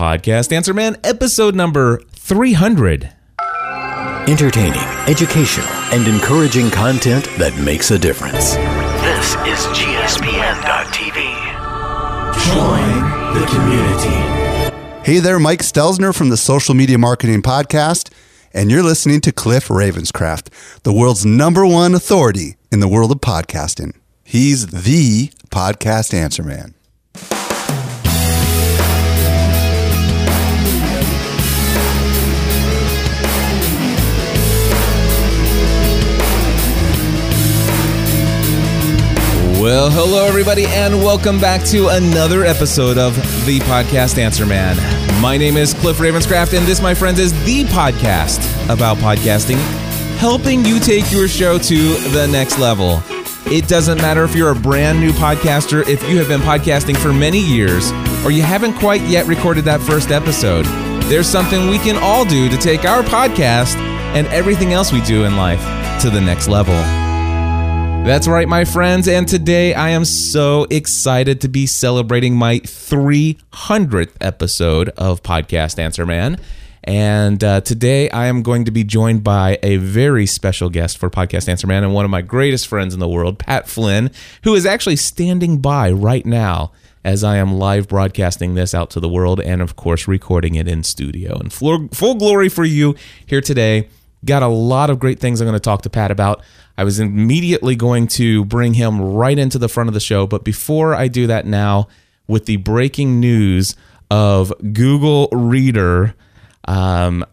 Podcast Answer Man, episode number 300. Entertaining, educational, and encouraging content that makes a difference. This is GSPN.TV. Join the community. Hey there, Mike Stelzner from the Social Media Marketing Podcast, and you're listening to Cliff Ravenscraft, the world's number one authority in the world of podcasting. He's the podcast answer man. Well, hello, everybody, and welcome back to another episode of the Podcast Answer Man. My name is Cliff Ravenscraft, and this, my friends, is the podcast about podcasting, helping you take your show to the next level. It doesn't matter if you're a brand new podcaster, if you have been podcasting for many years, or you haven't quite yet recorded that first episode. There's something we can all do to take our podcast and everything else we do in life to the next level. That's right, my friends, and today I am so excited to be celebrating my 300th episode of Podcast Answer Man. And uh, today I am going to be joined by a very special guest for Podcast Answer Man and one of my greatest friends in the world, Pat Flynn, who is actually standing by right now as I am live broadcasting this out to the world and, of course, recording it in studio. And full, full glory for you here today. Got a lot of great things I'm going to talk to Pat about. I was immediately going to bring him right into the front of the show, but before I do that now, with the breaking news of Google Reader, um,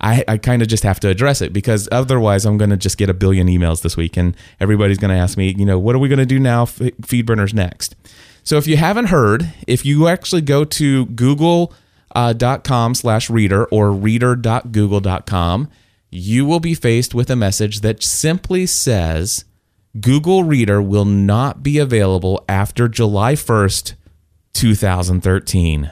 I, I kind of just have to address it because otherwise I'm going to just get a billion emails this week and everybody's going to ask me, you know, what are we going to do now? F- Feedburners next. So if you haven't heard, if you actually go to google.com slash reader or reader.google.com, you will be faced with a message that simply says Google Reader will not be available after July 1st, 2013.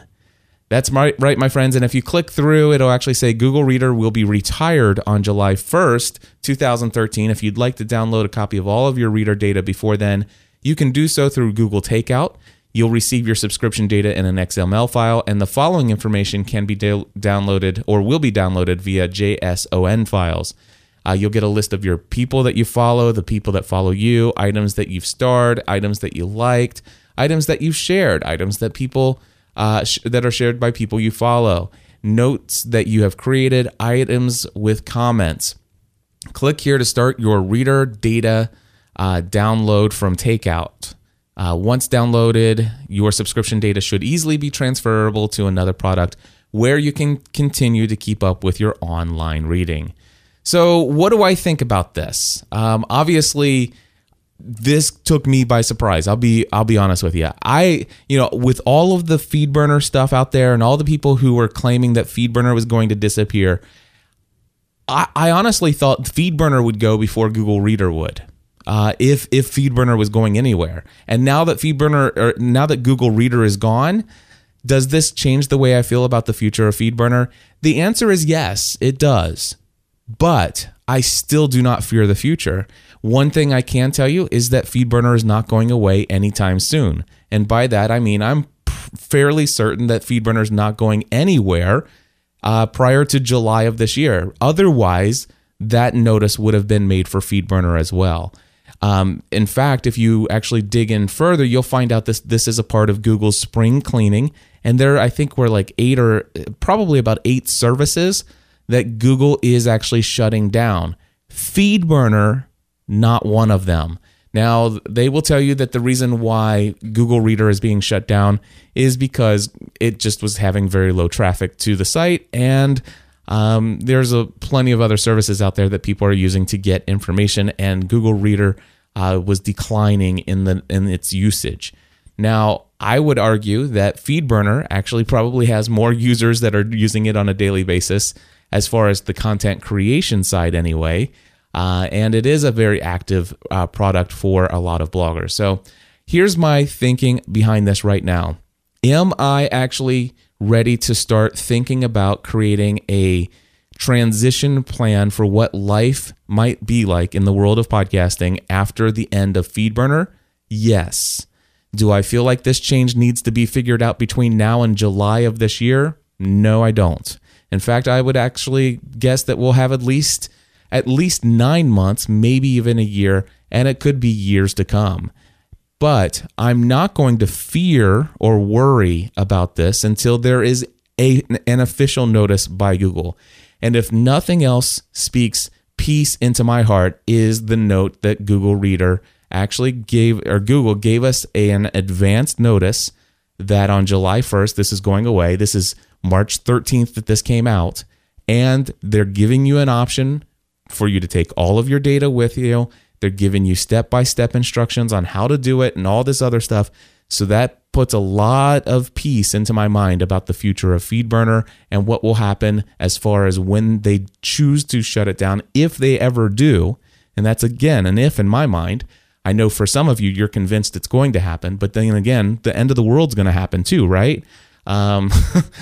That's my, right, my friends. And if you click through, it'll actually say Google Reader will be retired on July 1st, 2013. If you'd like to download a copy of all of your reader data before then, you can do so through Google Takeout. You'll receive your subscription data in an XML file, and the following information can be da- downloaded or will be downloaded via JSON files. Uh, you'll get a list of your people that you follow, the people that follow you, items that you've starred, items that you liked, items that you've shared, items that people uh, sh- that are shared by people you follow, notes that you have created, items with comments. Click here to start your reader data uh, download from Takeout. Uh, once downloaded, your subscription data should easily be transferable to another product where you can continue to keep up with your online reading. So, what do I think about this? Um, obviously, this took me by surprise. I'll be I'll be honest with you. I you know with all of the FeedBurner stuff out there and all the people who were claiming that FeedBurner was going to disappear, I, I honestly thought FeedBurner would go before Google Reader would. Uh, if if FeedBurner was going anywhere, and now that FeedBurner or now that Google Reader is gone, does this change the way I feel about the future of FeedBurner? The answer is yes, it does. But I still do not fear the future. One thing I can tell you is that FeedBurner is not going away anytime soon. And by that, I mean I'm fairly certain that FeedBurner is not going anywhere uh, prior to July of this year. Otherwise, that notice would have been made for FeedBurner as well. Um, in fact, if you actually dig in further, you'll find out this this is a part of Google's spring cleaning, and there I think were like eight or probably about eight services that Google is actually shutting down. FeedBurner, not one of them. Now, they will tell you that the reason why Google Reader is being shut down is because it just was having very low traffic to the site, and um, there's a plenty of other services out there that people are using to get information, and Google Reader uh, was declining in the in its usage. Now, I would argue that FeedBurner actually probably has more users that are using it on a daily basis, as far as the content creation side, anyway. Uh, and it is a very active uh, product for a lot of bloggers. So, here's my thinking behind this right now. Am I actually ready to start thinking about creating a transition plan for what life might be like in the world of podcasting after the end of FeedBurner? Yes. Do I feel like this change needs to be figured out between now and July of this year? No, I don't. In fact, I would actually guess that we'll have at least at least 9 months, maybe even a year, and it could be years to come. But I'm not going to fear or worry about this until there is a, an official notice by Google. And if nothing else speaks peace into my heart is the note that Google Reader actually gave or Google gave us an advanced notice that on July 1st this is going away. This is March 13th that this came out and they're giving you an option for you to take all of your data with you. They're giving you step-by-step instructions on how to do it and all this other stuff. So that puts a lot of peace into my mind about the future of FeedBurner and what will happen as far as when they choose to shut it down, if they ever do. And that's again an if in my mind. I know for some of you, you're convinced it's going to happen, but then again, the end of the world's going to happen too, right? Um,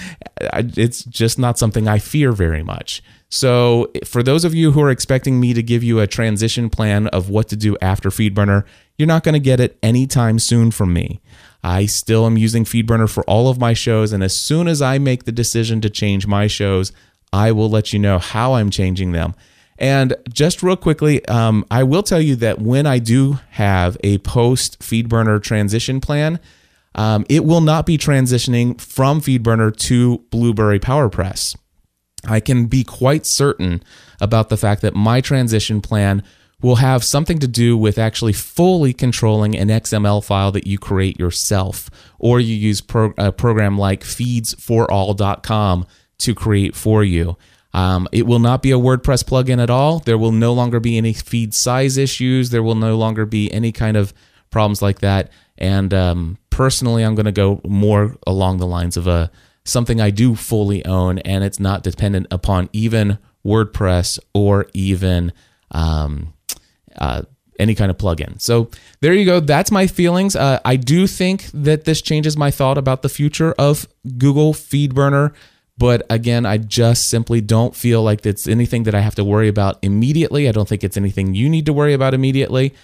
it's just not something I fear very much. So, for those of you who are expecting me to give you a transition plan of what to do after FeedBurner, you're not going to get it anytime soon from me. I still am using FeedBurner for all of my shows, and as soon as I make the decision to change my shows, I will let you know how I'm changing them. And just real quickly, um, I will tell you that when I do have a post FeedBurner transition plan, um, it will not be transitioning from FeedBurner to Blubrry PowerPress. I can be quite certain about the fact that my transition plan will have something to do with actually fully controlling an XML file that you create yourself, or you use pro- a program like feedsforall.com to create for you. Um, it will not be a WordPress plugin at all. There will no longer be any feed size issues. There will no longer be any kind of problems like that. And um, personally, I'm going to go more along the lines of a something I do fully own, and it's not dependent upon even WordPress or even um, uh, any kind of plugin. So there you go. That's my feelings. Uh, I do think that this changes my thought about the future of Google FeedBurner. But again, I just simply don't feel like it's anything that I have to worry about immediately. I don't think it's anything you need to worry about immediately.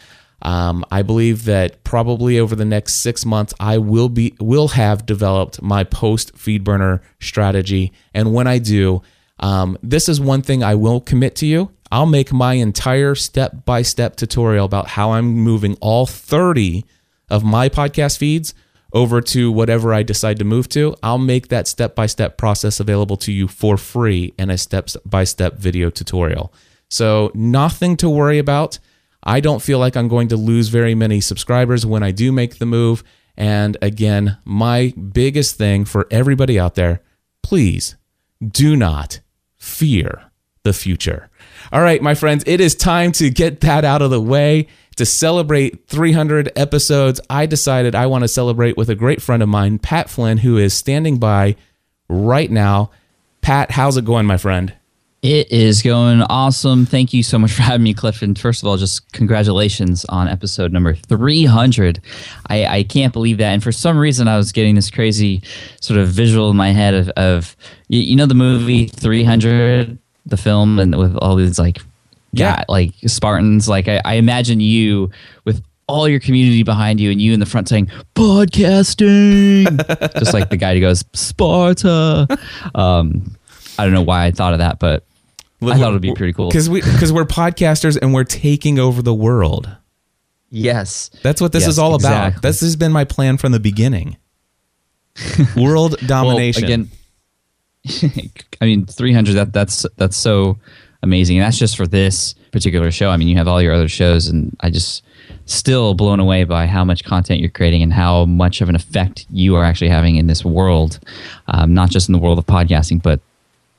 Um, I believe that probably over the next six months, I will be will have developed my post feed burner strategy. And when I do, um, this is one thing I will commit to you. I'll make my entire step by step tutorial about how I'm moving all 30 of my podcast feeds over to whatever I decide to move to. I'll make that step by step process available to you for free in a step by step video tutorial. So, nothing to worry about. I don't feel like I'm going to lose very many subscribers when I do make the move. And again, my biggest thing for everybody out there please do not fear the future. All right, my friends, it is time to get that out of the way. To celebrate 300 episodes, I decided I want to celebrate with a great friend of mine, Pat Flynn, who is standing by right now. Pat, how's it going, my friend? It is going awesome. Thank you so much for having me, Clifton. First of all, just congratulations on episode number 300. I, I can't believe that. And for some reason, I was getting this crazy sort of visual in my head of, of you, you know, the movie 300, the film, and with all these like, yeah, Yeah. like Spartans. Like, I, I imagine you with all your community behind you and you in the front saying, podcasting. just like the guy who goes, Sparta. Um, I don't know why I thought of that, but I thought it would be pretty cool. because we because we're podcasters and we're taking over the world. Yes. That's what this Yes, is all about. exactly. This has been my plan from the beginning. World domination. Well, again, I mean, 300. That that's that's so amazing. And that's just for this particular show. I mean, you have all your other shows, and I just still blown away by how much content you're creating and how much of an effect you are actually having in this world, um, not just in the world of podcasting, but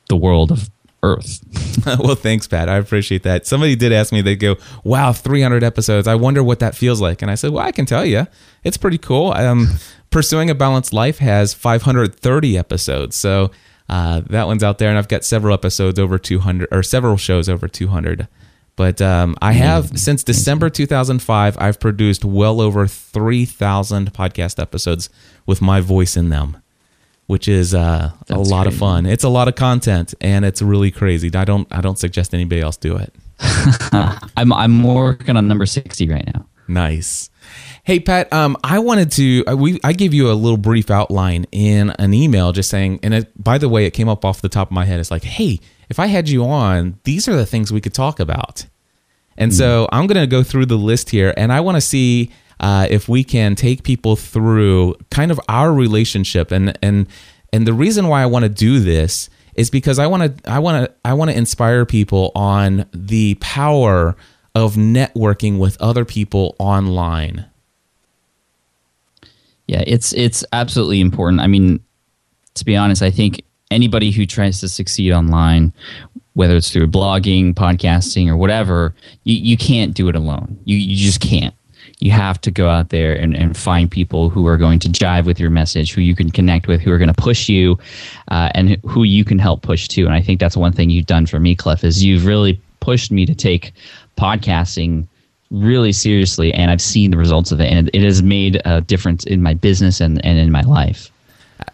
the world of Earth. well, thanks, Pat. I appreciate that. Somebody did ask me, they go, wow, 300 episodes. I wonder what that feels like. And I said, well, I can tell you. It's pretty cool. Um, Pursuing a Balanced Life has 530 episodes. So uh, that one's out there. And I've got several episodes over 200, or several shows over 200. But um, I have, since December 2005, I've produced well over 3,000 podcast episodes with my voice in them which is uh, a lot of fun. It's a lot of content, and it's really crazy. I don't I don't suggest anybody else do it. I'm I'm working on number 60 right now. Nice. Hey Pat, um, I wanted to. uh, We I gave you a little brief outline in an email, just saying. And it, by the way, it came up off the top of my head. It's like, hey, if I had you on, these are the things we could talk about. And so I'm going to go through the list here, and I want to see uh, if we can take people through kind of our relationship. And and and the reason why I want to do this is because I want to I want to I want to inspire people on the power of networking with other people online. Yeah, it's it's absolutely important. I mean, to be honest, I think anybody who tries to succeed online, whether it's through blogging, podcasting, or whatever, you, you can't do it alone. You you just can't. You have to go out there and, and find people who are going to jive with your message, who you can connect with, who are going to push you, uh, and who you can help push too. And I think that's one thing you've done for me, Cliff, is you've really pushed me to take podcasting really seriously, and I've seen the results of it, and it, it has made a difference in my business and, and in my life.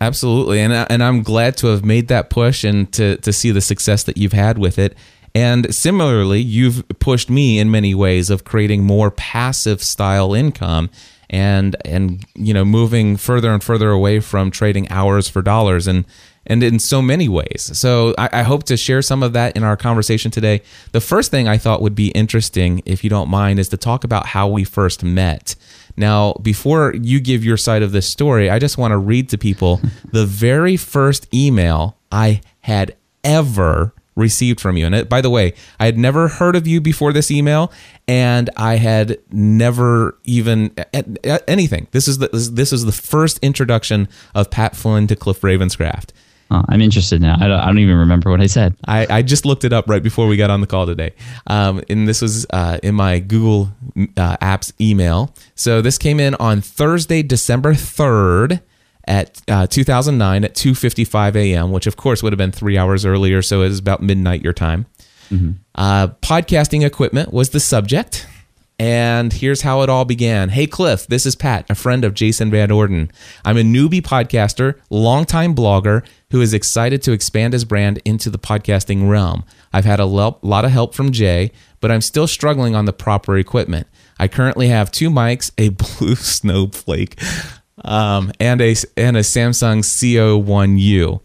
Absolutely, and I- and I'm glad to have made that push and to to see the success that you've had with it. And similarly, you've pushed me in many ways of creating more passive style income and and you know moving further and further away from trading hours for dollars and and in so many ways. So I, I hope to share some of that in our conversation today. The first thing I thought would be interesting, if you don't mind, is to talk about how we first met. Now, before you give your side of this story, I just want to read to people the very first email I had ever received from you. And it, by the way, I had never heard of you before this email, and I had never even anything. This is the this, this is the first introduction of Pat Flynn to Cliff Ravenscraft. Oh, I'm interested now. I don't, I don't even remember what I said. I, I just looked it up right before we got on the call today. Um, and this was uh, in my Google uh, Apps email. So this came in on Thursday, December 3rd at uh, 2009 at 2.55 a.m., which of course would have been three hours earlier. So it was about midnight your time. Uh, podcasting equipment was the subject. And here's how it all began. Hey, Cliff, this is Pat, a friend of Jason Van Orden. I'm a newbie podcaster, longtime blogger who is excited to expand his brand into the podcasting realm. I've had a lot of help from Jay, but I'm still struggling on the proper equipment. I currently have two mics, a blue snowflake, um, and a and a Samson CO1U.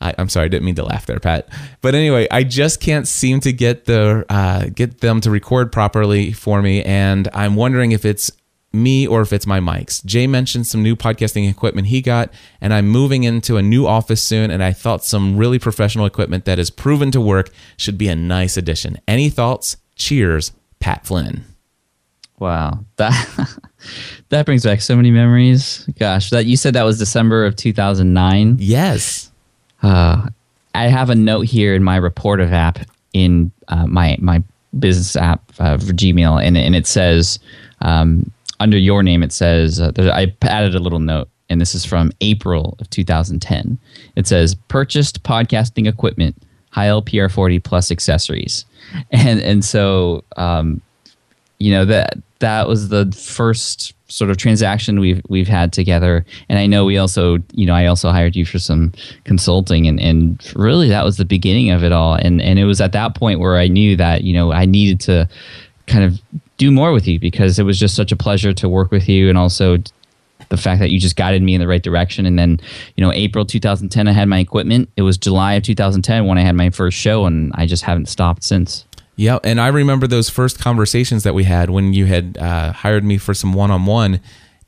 I, I'm sorry, I didn't mean to laugh there, Pat. But anyway, I just can't seem to get the uh, get them to record properly for me, and I'm wondering if it's me or if it's my mics. Jay mentioned some new podcasting equipment he got, and I'm moving into a new office soon, and I thought some really professional equipment that is proven to work should be a nice addition. Any thoughts? Cheers, Pat Flynn. Wow, that that brings back so many memories. Gosh, that you said that was December of 2009. Yes. Uh, I have a note here in my Rapportive app in uh, my my business app uh, for Gmail, and and it says um, under your name, it says uh, there, I added a little note, and this is from April of 2010. It says purchased podcasting equipment, Heil PR40 plus accessories, and and so um, you know that that was the first sort of transaction we've we've had together. And i know we also you know i also hired you for some consulting and and really that was the beginning of it all. And and it was at that point where i knew that you know i needed to kind of do more with you because it was just such a pleasure to work with you and also the fact that you just guided me in the right direction. And then you know april 2010 i had my equipment. It was july of 2010 when i had my first show and i just haven't stopped since Yeah, and I remember those first conversations that we had when you had uh, hired me for some one-on-one,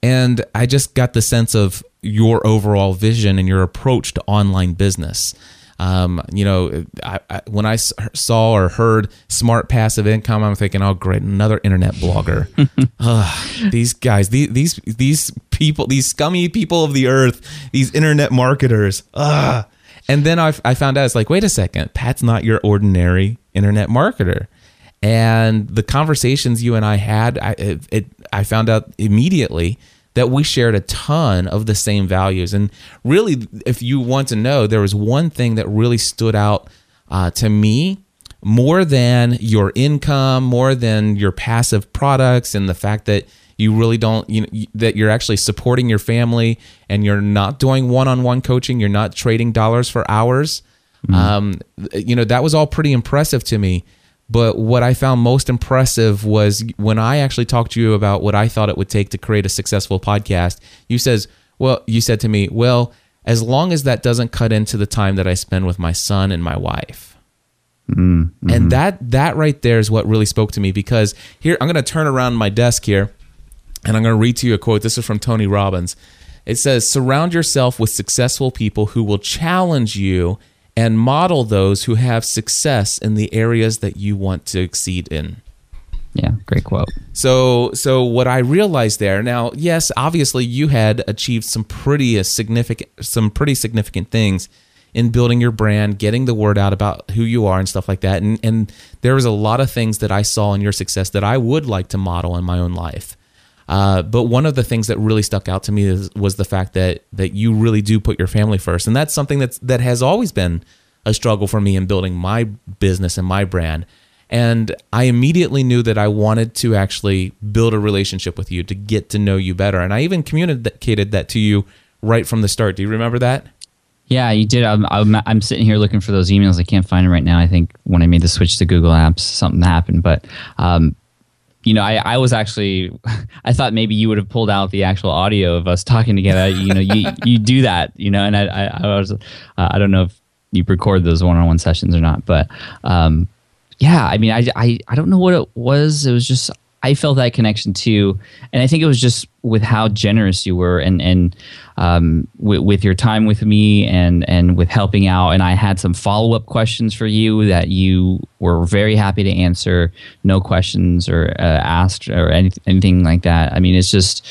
and I just got the sense of your overall vision and your approach to online business. Um, you know, I, I, when I saw or heard smart passive income, I'm thinking, oh, great, another internet blogger. Ugh, these guys, these, these these people, these scummy people of the earth, these internet marketers. Ugh. And then I, I found out it's like, wait a second, Pat's not your ordinary internet marketer. And the conversations you and I had, I, it, I found out immediately that we shared a ton of the same values. And really, if you want to know, there was one thing that really stood out uh, to me more than your income, more than your passive products, and the fact that you really don't, you know, you- that you're actually supporting your family and you're not doing one on one coaching, you're not trading dollars for hours. Um, you know, that was all pretty impressive to me. But what I found most impressive was when I actually talked to you about what I thought it would take to create a successful podcast. You says, well, you said to me, well, as long as that doesn't cut into the time that I spend with my son and my wife. Mm-hmm. And that that right there is what really spoke to me because here I'm going to turn around my desk here and I'm going to read to you a quote. This is from Tony Robbins. It says, "Surround yourself with successful people who will challenge you and model those who have success in the areas that you want to exceed in. Yeah, great quote. So, so what I realized there now, yes, obviously you had achieved some pretty uh, significant, some pretty significant things in building your brand, getting the word out about who you are and stuff like that. And and there was a lot of things that I saw in your success that I would like to model in my own life. Uh, but one of the things that really stuck out to me is, was the fact that that you really do put your family first, and that's something that's that has always been a struggle for me in building my business and my brand. And I immediately knew that I wanted to actually build a relationship with you to get to know you better. And I even communicated that to you right from the start. Do you remember that? Yeah, you did. I'm, I'm, I'm, sitting here looking for those emails. I can't find them right now. I think when I made the switch to Google Apps, something happened. But um, you know, I, I was actually, I thought maybe you would have pulled out the actual audio of us talking together. You know, you you do that, you know, and I I, I was, uh, I don't know if you record those one-on-one sessions or not, but um, yeah, I mean, I, I I don't know what it was. It was just I felt that connection too, and I think it was just with how generous you were, and and um, with, your time with me, and and with helping out. And I had some follow up questions for you that you were very happy to answer. No questions or uh, asked or anything, anything like that. I mean, it's just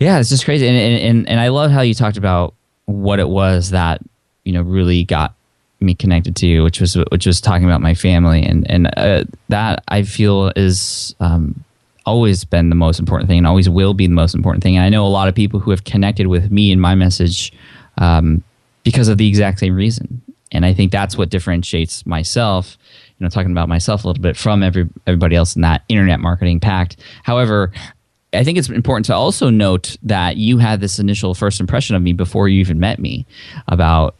yeah, it's just crazy. And, and and I love how you talked about what it was that you know really got me connected to you, which was which was talking about my family, and and uh, that I feel is um, always been the most important thing, and always will be the most important thing. And I know a lot of people who have connected with me and my message um, because of the exact same reason, and I think that's what differentiates myself. You know, talking about myself a little bit from every everybody else in that internet marketing pact. However, I think it's important to also note that you had this initial first impression of me before you even met me about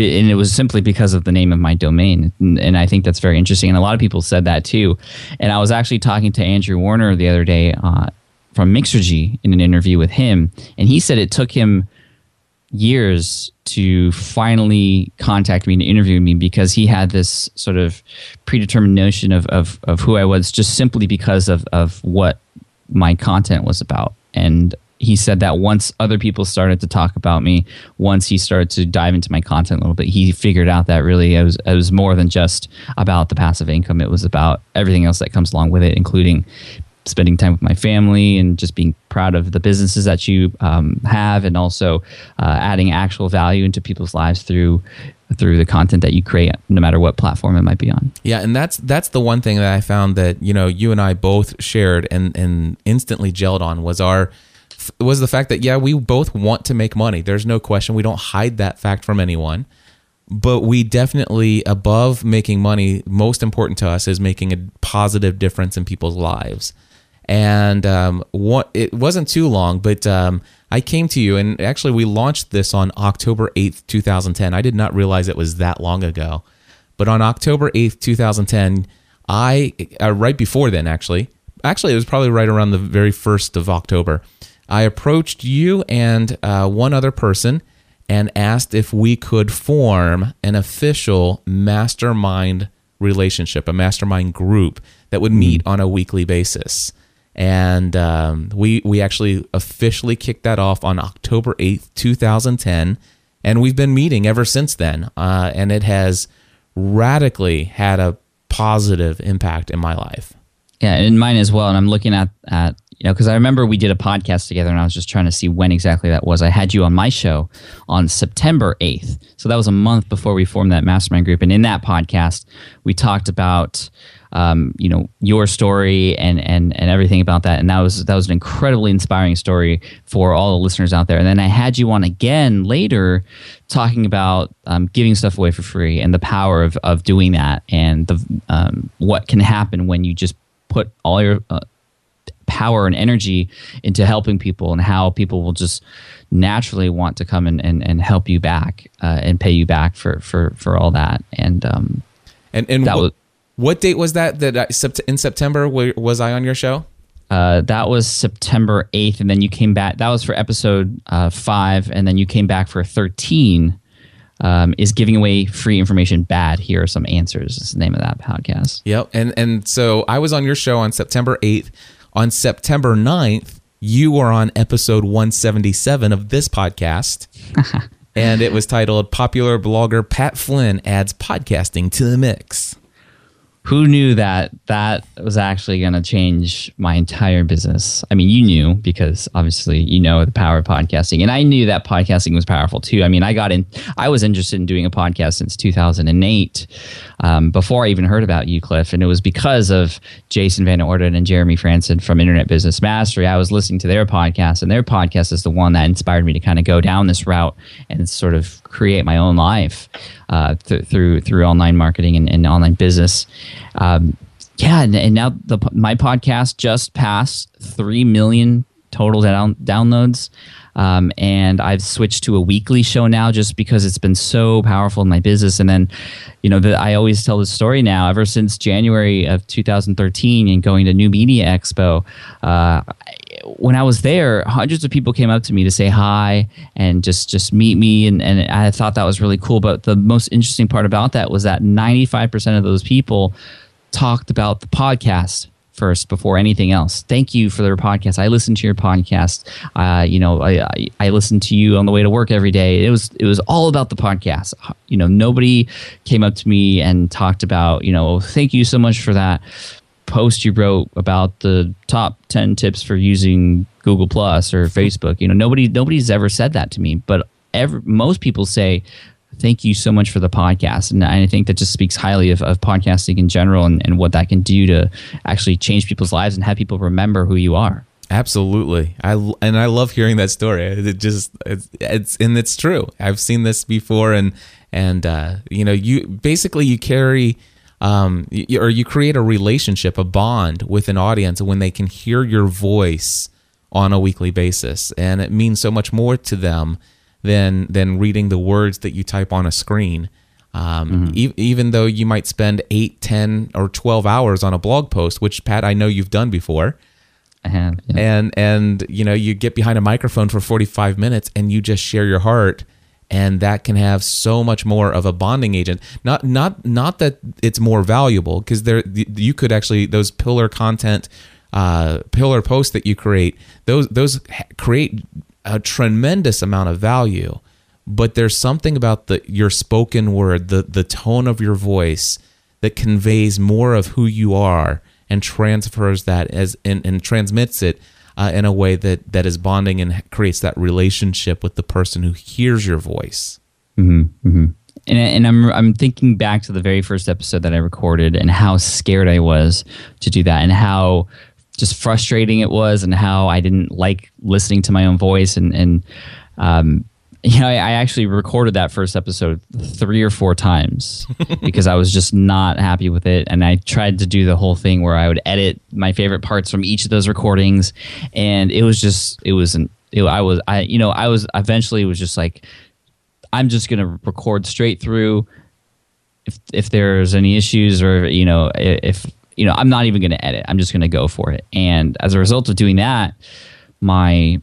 and it was simply because of the name of my domain. And, and, i think that's very interesting. And a lot of people said that too. And i was actually talking to andrew warner the other day uh, from mixergy in an interview with him. And he said it took him years to finally contact me and interview me because he had this sort of predetermined notion of, of, of who i was just simply because of, of what my content was about. And he said that once other people started to talk about me, once he started to dive into my content a little bit, he figured out that really it was, it was more than just about the passive income. It was about everything else that comes along with it, including spending time with my family and just being proud of the businesses that you um, have, and also uh, adding actual value into people's lives through through the content that you create, no matter what platform it might be on. Yeah, and that's that's the one thing that I found that you know you and I both shared and and instantly gelled on was our was the fact that yeah, we both want to make money. There's no question. We don't hide that fact from anyone. But we definitely, above making money, most important to us is making a positive difference in people's lives. And um, what it wasn't too long, but um, I came to you, and actually, we launched this on October 8th, 2010. I did not realize it was that long ago. But on October 8th, 2010, I, uh, right before then, actually, actually, it was probably right around the very first of October. I approached you and uh, one other person and asked if we could form an official mastermind relationship, a mastermind group that would meet on a weekly basis. And um, we we actually officially kicked that off on October eighth, two thousand ten, and we've been meeting ever since then. Uh, and it has radically had a positive impact in my life. Yeah, and in mine as well. And I'm looking at at you know, because I remember we did a podcast together and I was just trying to see when exactly that was. I had you on my show on September 8th. So that was a month before we formed that mastermind group. And in that podcast, we talked about, um, you know, your story and, and, and everything about that. And that was, that was an incredibly inspiring story for all the listeners out there. And then I had you on again later talking about um, giving stuff away for free and the power of, of doing that and the, um, what can happen when you just put all your, uh, power and energy into helping people and how people will just naturally want to come and, and, and help you back uh, and pay you back for, for, for all that. And, um, and, and that what, was, What date was that? That I, in September wa- was I on your show? Uh, that was September 8th, and then you came back. That was for episode uh, five, and then you came back for 13. Um, is giving away free information bad? Here are some answers. Is the name of that podcast. Yep. And and so I was on your show on September 8th. On September 9th, you were on episode 177 of this podcast. and it was titled Popular Blogger Pat Flynn Adds Podcasting to the Mix. Who knew that that was actually going to change my entire business? I mean, you knew because obviously you know the power of podcasting, and I knew that podcasting was powerful too. I mean, I got in, I was interested in doing a podcast since 2008, um, before I even heard about you, Cliff, and it was because of Jason Van Orden and Jeremy Frandsen from Internet Business Mastery. I was listening to their podcast, and their podcast is the one that inspired me to kind of go down this route and sort of create my own life uh, th- through through online marketing and, and online business. Um, yeah, and, and now the my podcast just passed three million total down, downloads. Um, and I've switched to a weekly show now just because it's been so powerful in my business. And then, you know, the, I always tell the story now. Ever since January of 2013 and going to New Media Expo, uh, when I was there, hundreds of people came up to me to say hi and just just meet me, and, and I thought that was really cool. But the most interesting part about that was that 95% of those people talked about the podcast first before anything else. Thank you for their podcast. I listen to your podcast. Uh, you know, I, I, I listen to you on the way to work every day. It was it was all about the podcast. You know, nobody came up to me and talked about you know, thank you so much for that post you wrote about the top 10 tips for using Google Plus or Facebook. You know, nobody nobody's ever said that to me, but ever most people say thank you so much for the podcast. And I think that just speaks highly of, of podcasting in general and, and what that can do to actually change people's lives and have people remember who you are. Absolutely, I and I love hearing that story. It just it's, it's and it's true. I've seen this before, and and uh, you know, you basically you carry um, you, or you create a relationship, a bond with an audience when they can hear your voice on a weekly basis, and it means so much more to them than than reading the words that you type on a screen. Um, mm-hmm. e- even though you might spend eight, ten, or twelve hours on a blog post, which Pat, I know you've done before. I have, yeah. and and you know you get behind a microphone for 45 minutes and you just share your heart and that can have so much more of a bonding agent not not not that it's more valuable because there you could actually those pillar content uh, pillar posts that you create those those create a tremendous amount of value but there's something about the your spoken word the the tone of your voice that conveys more of who you are and transfers that as and, and transmits it uh, in a way that that is bonding and creates that relationship with the person who hears your voice. Mm-hmm, mm-hmm. And, and I'm I'm thinking back to the very first episode that I recorded and how scared I was to do that and how just frustrating it was and how I didn't like listening to my own voice and and um, you know, I, I, actually recorded that first episode three or four times because I was just not happy with it. And I tried to do the whole thing where I would edit my favorite parts from each of those recordings. And it was just, it wasn't, it, I was, I, you know, I was eventually was just like, I'm just going to record straight through. If, if there's any issues or, you know, if, you know, I'm not even going to edit, I'm just going to go for it. And as a result of doing that, my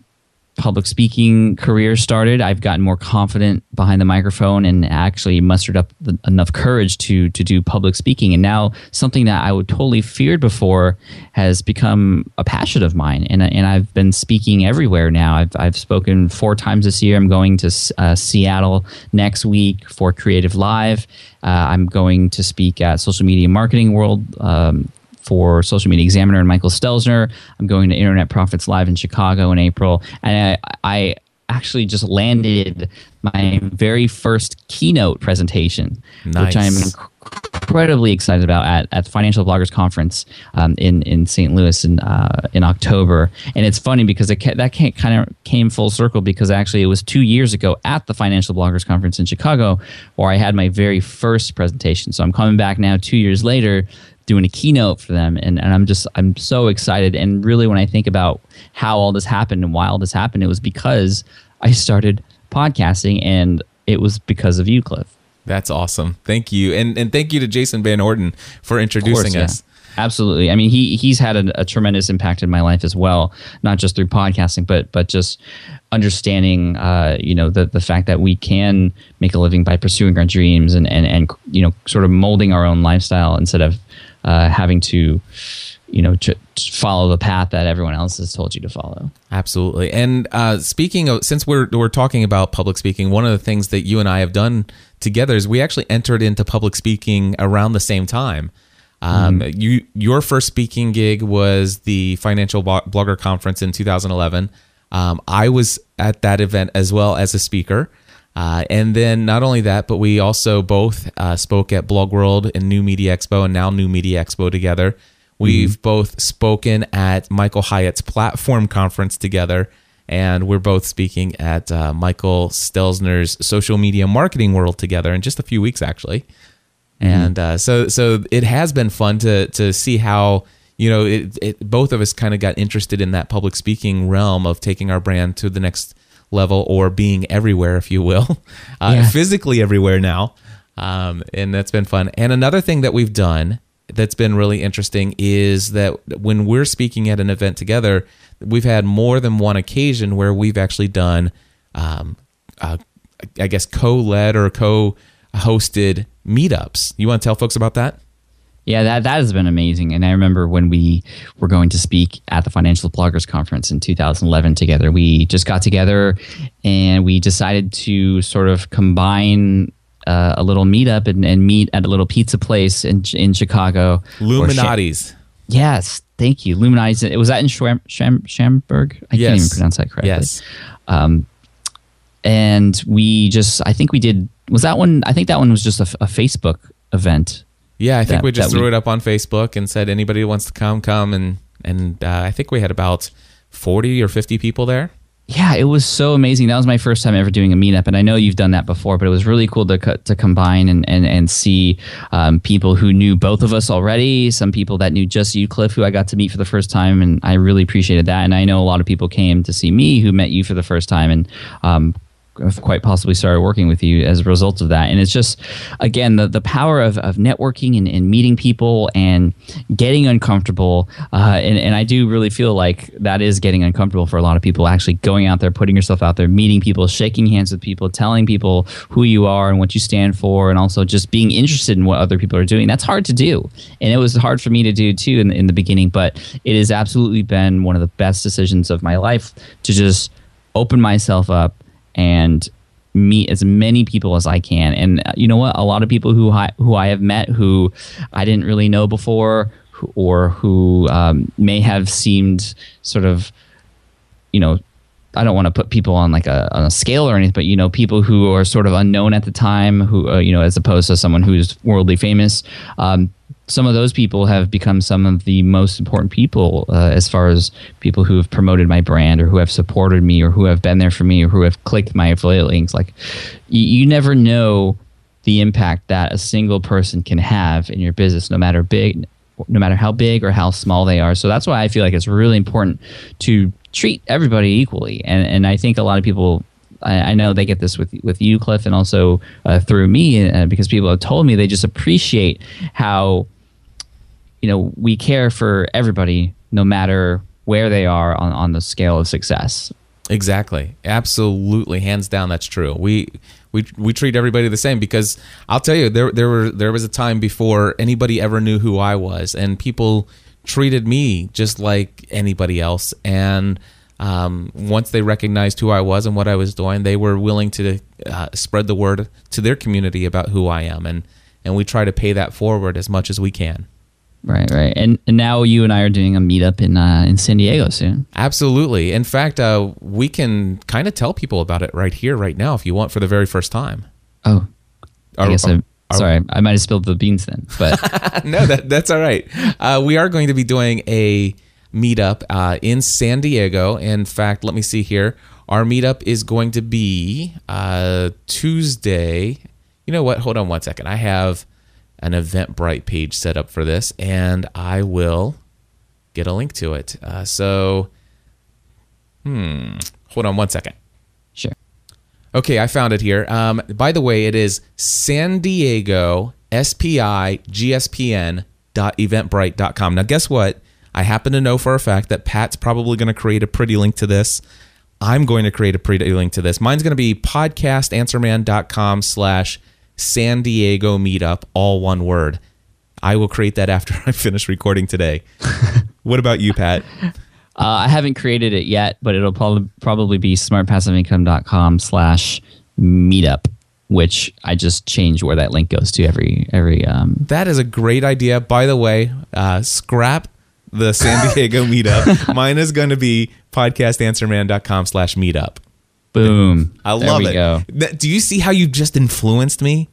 public speaking career started, I've gotten more confident behind the microphone and actually mustered up the, enough courage to to do public speaking. And now something that I would totally feared before has become a passion of mine. And and I've been speaking everywhere now. I've I've spoken four times this year. I'm going to uh, Seattle next week for Creative Live. Uh, I'm going to speak at Social Media Marketing World um, for Social Media Examiner and Michael Stelzner. I'm going to Internet Profits Live in Chicago in April. And I, I actually just landed my very first keynote presentation, nice. which I'm incredibly excited about at, at the Financial Bloggers Conference um, in in St. Louis in uh, in October. And it's funny because it ca- that kind of came full circle because actually it was two years ago at the Financial Bloggers Conference in Chicago where I had my very first presentation. So I'm coming back now two years later doing a keynote for them and, and i'm just i'm so excited and really when i think about how all this happened and why all this happened it was because i started podcasting and it was because of you cliff That's awesome. Thank you, and and thank you to Jason Van Orden for introducing yeah. us. Absolutely. I mean, he he's had a, a, tremendous impact in my life as well, not just through podcasting, but but just understanding, uh, you know, the the fact that we can make a living by pursuing our dreams and and and you know, sort of molding our own lifestyle instead of uh, having to, you know, to, to follow the path that everyone else has told you to follow. Absolutely. And uh, speaking of, since we're we're talking about public speaking, one of the things that you and I have done together is we actually entered into public speaking around the same time. Um, mm You your first speaking gig was the Financial Blogger Conference in 2011. Um, I was at that event as well as a speaker. Uh, and then not only that, but we also both uh, spoke at Blog World and New Media Expo and now New Media Expo together. We've mm-hmm. both spoken at Michael Hyatt's platform conference together, and we're both speaking at uh, Michael Stelzner's social media marketing world together in just a few weeks, actually. Mm-hmm. And uh, so, so it has been fun to to see how you know it, it both of us kind of got interested in that public speaking realm of taking our brand to the next level or being everywhere, if you will, uh, yeah. physically everywhere now. Um, and that's been fun. And another thing that we've done that's been really interesting is that when we're speaking at an event together, we've had more than one occasion where we've actually done, um, uh, I guess, co-led or co-hosted meetups. You want to tell folks about that? Yeah, that that has been amazing. And I remember when we were going to speak at the Financial Bloggers Conference in 2011 together. We just got together and we decided to sort of combine uh, a little meetup and, and, meet at a little pizza place in in Chicago. Lou Malnati's. yes, thank you. Lou Malnati's. It was that in Schwam, Scham, Schaumburg. I yes. can't even pronounce that correctly. Yes. Um, and we just, I think we did. Was that one? I think that one was just a, a Facebook event yeah, I think that, we just threw we, it up on Facebook and said anybody who wants to come, come, and and uh, I think we had about forty or fifty people there. Yeah, it was so amazing. That was my first time ever doing a meetup, and I know you've done that before, but it was really cool to to combine and and and see um, people who knew both of us already, some people that knew just you, Cliff, who I got to meet for the first time, and I really appreciated that. And I know a lot of people came to see me who met you for the first time, and um, quite possibly started working with you as a result of that. And it's just, again, the, the power of, of networking and, and meeting people and getting uncomfortable. Uh, and, and I do really feel like that is getting uncomfortable for a lot of people, actually going out there, putting yourself out there, meeting people, shaking hands with people, telling people who you are and what you stand for, and also just being interested in what other people are doing. That's hard to do. And it was hard for me to do too in, in the beginning, but it has absolutely been one of the best decisions of my life to just open myself up and meet as many people as I can. And uh, you know what? A lot of people who I, who I have met who I didn't really know before, or who um, may have seemed sort of, you know, I don't want to put people on like a, on a scale or anything, but you know, people who are sort of unknown at the time, who uh, you know, as opposed to someone who's worldly famous. Um, some of those people have become some of the most important people uh, as far as people who have promoted my brand or who have supported me or who have been there for me or who have clicked my affiliate links. Like, you, you never know the impact that a single person can have in your business, no matter big, no matter how big or how small they are. So that's why I feel like it's really important to treat everybody equally. And and I think a lot of people I, know they get this with with you, Cliff, and also uh, through me uh, because people have told me they just appreciate how you know, we care for everybody no matter where they are on, on the scale of success. Exactly. Absolutely. Hands down that's true. We we we treat everybody the same because I'll tell you there there were there was a time before anybody ever knew who I was and people treated me just like anybody else and um, once they recognized who I was and what I was doing, they were willing to uh, spread the word to their community about who I am, and and we try to pay that forward as much as we can. Right, right, and, and now you and I are doing a meetup in uh, in San Diego soon. Absolutely. In fact, uh, we can kind of tell people about it right here, right now, if you want, for the very first time. Oh, I guess I. Sorry, I might have spilled the beans then, but no, that that's all right. Uh, we are going to be doing a meetup uh, in San Diego. In fact, let me see here. Our meetup is going to be uh, Tuesday. You know what? Hold on one second. I have an Eventbrite page set up for this, and I will get a link to it. Uh, so, hmm, hold on one second. Sure. Okay, I found it here. Um, by the way, it is San Diego SPI GSPN eventbrite.com. Now, guess what? I happen to know for a fact that Pat's probably going to create a pretty link to this. I'm going to create a pretty link to this. Mine's going to be podcastanswerman.com slash San Diego meetup, all one word. I will create that after I finish recording today. what about you, Pat? Uh, I haven't created it yet, but it'll probably probably be smartpassiveincome.com slash meetup, which I just change where that link goes to every every um, That is a great idea. By the way, uh, scrap the San Diego meetup. Mine is going to be podcastanswerman.com slash meetup. Boom. I There love we it. Go. Do you see how you just influenced me?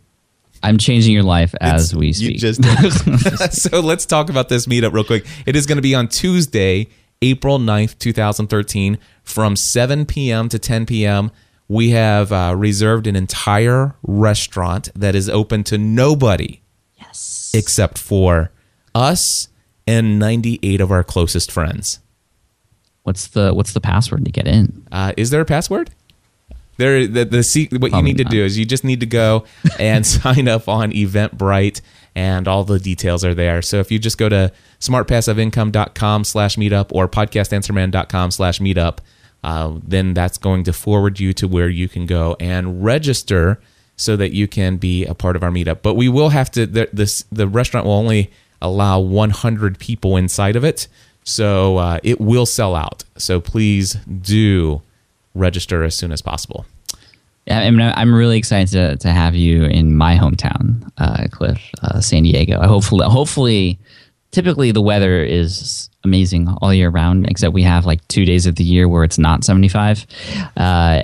I'm changing your life as we You speak. just so let's talk about this meetup real quick. It is going to be on Tuesday, April 9th, 2013, from 7 p.m. to 10 p.m. We have uh, reserved an entire restaurant that is open to nobody yes. except for us and 98 of our closest friends. What's the what's the password to get in? Uh, is there a password? There, the, the se- what you Probably need to do is you just need to go and sign up on Eventbrite, and all the details are there. So if you just go to smartpassiveincome.com slash meetup or podcastanswerman.com slash meetup, uh, then that's going to forward you to where you can go and register so that you can be a part of our meetup. But we will have to. The, this the restaurant will only allow 100 people inside of it, so uh, it will sell out. So please do register as soon as possible. Yeah, I mean, I'm really excited to, to have you in my hometown, uh, Cliff, uh, San Diego. Hopefully, hopefully, typically the weather is amazing all year round, except we have like two days of the year where it's not 75. Uh,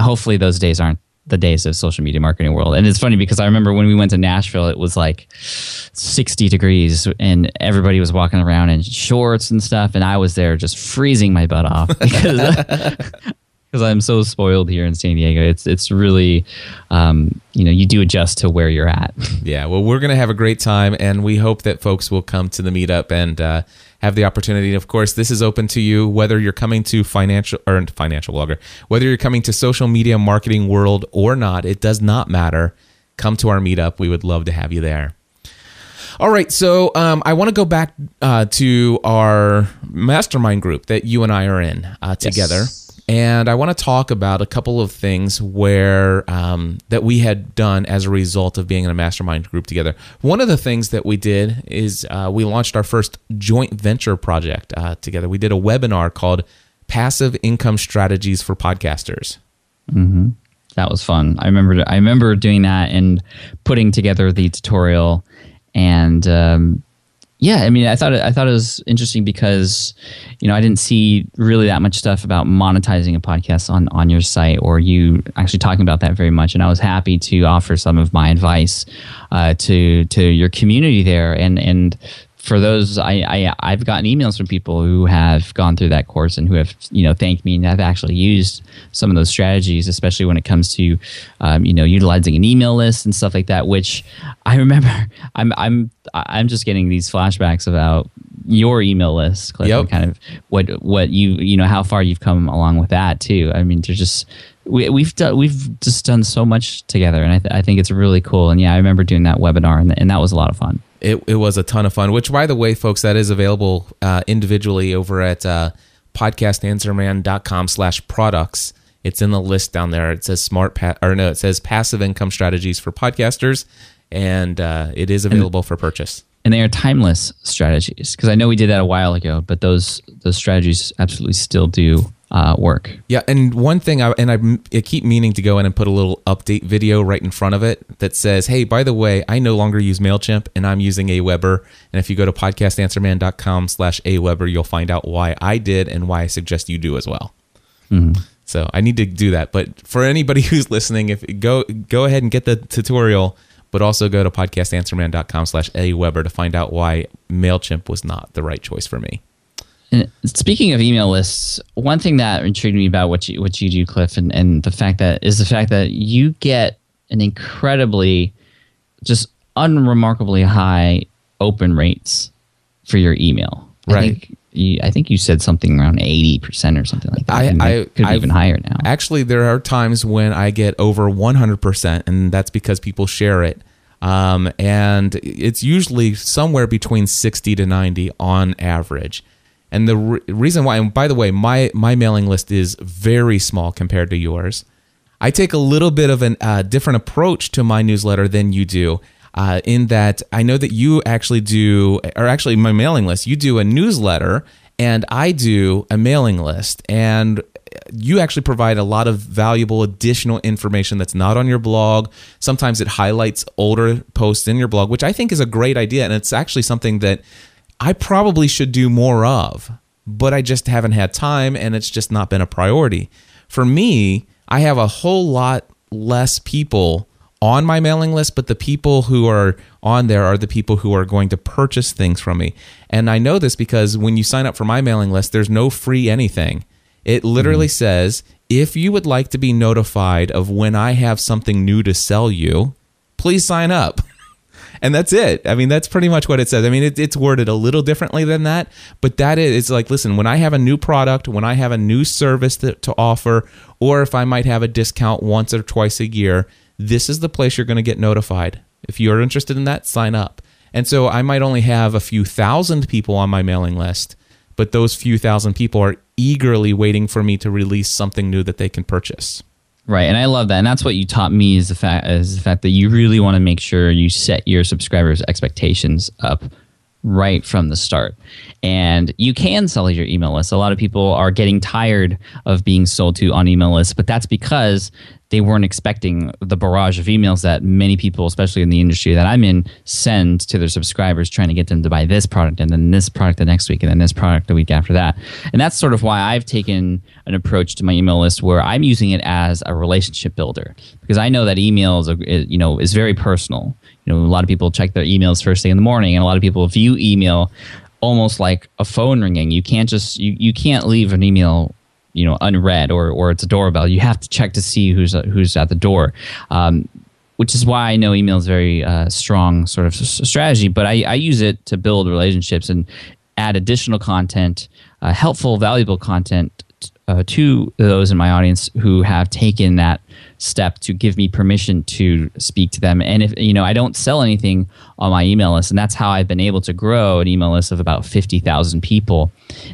hopefully, those days aren't the days of social media marketing world. And it's funny because I remember when we went to Nashville, it was like 60 degrees and everybody was walking around in shorts and stuff. And I was there just freezing my butt off because because I'm so spoiled here in San Diego. It's it's really, um, you know, you do adjust to where you're at. Yeah, well, we're going to have a great time, and we hope that folks will come to the meetup and uh, have the opportunity. Of course, this is open to you, whether you're coming to financial or financial blogger, whether you're coming to social media marketing world or not. It does not matter. Come to our meetup. We would love to have you there. All right, so um, I want to go back uh, to our mastermind group that you and I are in uh, together, and I want to talk about a couple of things where um, that we had done as a result of being in a mastermind group together. One of the things that we did is uh, we launched our first joint venture project uh, together. We did a webinar called "Passive Income Strategies for Podcasters." That was fun. I remember I remember doing that and putting together the tutorial, and um, yeah, I mean, I thought it, I thought it was interesting because you know I didn't see really that much stuff about monetizing a podcast on on your site or you actually talking about that very much, and I was happy to offer some of my advice uh, to to your community there, and and for those I, I I've gotten emails from people who have gone through that course and who have you know thanked me and have actually used some of those strategies, especially when it comes to um, you know utilizing an email list and stuff like that. Which I remember I'm I'm I'm just getting these flashbacks about your email list, Cliff, Yep. and kind of what what you you know how far you've come along with that too. I mean, there's just we, we've done we've just done so much together, and I, th- I think it's really cool. And yeah, I remember doing that webinar, and, and that was a lot of fun. It, it was a ton of fun which by the way folks that is available uh, individually over at uh, podcastanswerman.com slash products. It's in the list down there. It says smart pa- or no it says passive income strategies for podcasters and uh, it is available for purchase. And they are timeless strategies because I know we did that a while ago, but those those strategies absolutely still do uh, work. yeah and one thing I, and I, I keep meaning to go in and put a little update video right in front of it that says hey by the way i no longer use mailchimp and i'm using aweber and if you go to podcastanswerman.com slash aweber you'll find out why i did and why i suggest you do as well So I need to do that. But for anybody who's listening, if go go ahead and get the tutorial, but also go to podcastanswerman.com slash AWeber to find out why MailChimp was not the right choice for me. And speaking of email lists, one thing that intrigued me about what you what you do, Cliff, and, and the fact that is the fact that you get an incredibly, just unremarkably high open rates for your email. I Right. think you, I think you said something around eighty percent or something like that. I- And I- could be even higher now. Actually, there are times when I get over 100%, and that's because people share it. Um, and it's usually somewhere between 60 to 90 on average. And the re- reason why, and by the way, my, my mailing list is very small compared to yours. I take a little bit of a uh, different approach to my newsletter than you do. Uh, in that I know that you actually do, or actually my mailing list, you do a newsletter and I do a mailing list. And you actually provide a lot of valuable additional information that's not on your blog. Sometimes it highlights older posts in your blog, which I think is a great idea. And it's actually something that I probably should do more of, but I just haven't had time and it's just not been a priority. For me, I have a whole lot less people on my mailing list, but the people who are on there are the people who are going to purchase things from me. And I know this because when you sign up for my mailing list, there's no free anything. It literally mm-hmm. says, if you would like to be notified of when I have something new to sell you, please sign up. And that's it. I mean, that's pretty much what it says. I mean, it, it's worded a little differently than that, but that is it's like, listen, when I have a new product, when I have a new service to, to offer, or if I might have a discount once or twice a year, this is the place you're going to get notified. If you're interested in that, sign up. And so I might only have a few thousand people on my mailing list, but those few thousand people are eagerly waiting for me to release something new that they can purchase. Right, and I love that, and that's what you taught me is the fact is the fact that you really want to make sure you set your subscribers' expectations up right from the start, and you can sell your email list. A lot of people are getting tired of being sold to on email lists, but that's because they weren't expecting the barrage of emails that many people, especially in the industry that I'm in, send to their subscribers trying to get them to buy this product and then this product the next week and then this product the week after that. And that's sort of why I've taken an approach to my email list where I'm using it as a relationship builder because I know that email is, a, you know, is very personal. You know, a lot of people check their emails first thing in the morning and a lot of people view email almost like a phone ringing. You can't just you, you can't leave an email you know unread or or it's a doorbell you have to check to see who's who's at the door um, which is why I know email is very uh, strong sort of strategy but I, I use it to build relationships and add additional content uh, helpful valuable content uh, to those in my audience who have taken that step to give me permission to speak to them. And if you know i don't sell anything on my email list and that's how i've been able to grow an email list of about 50000 people.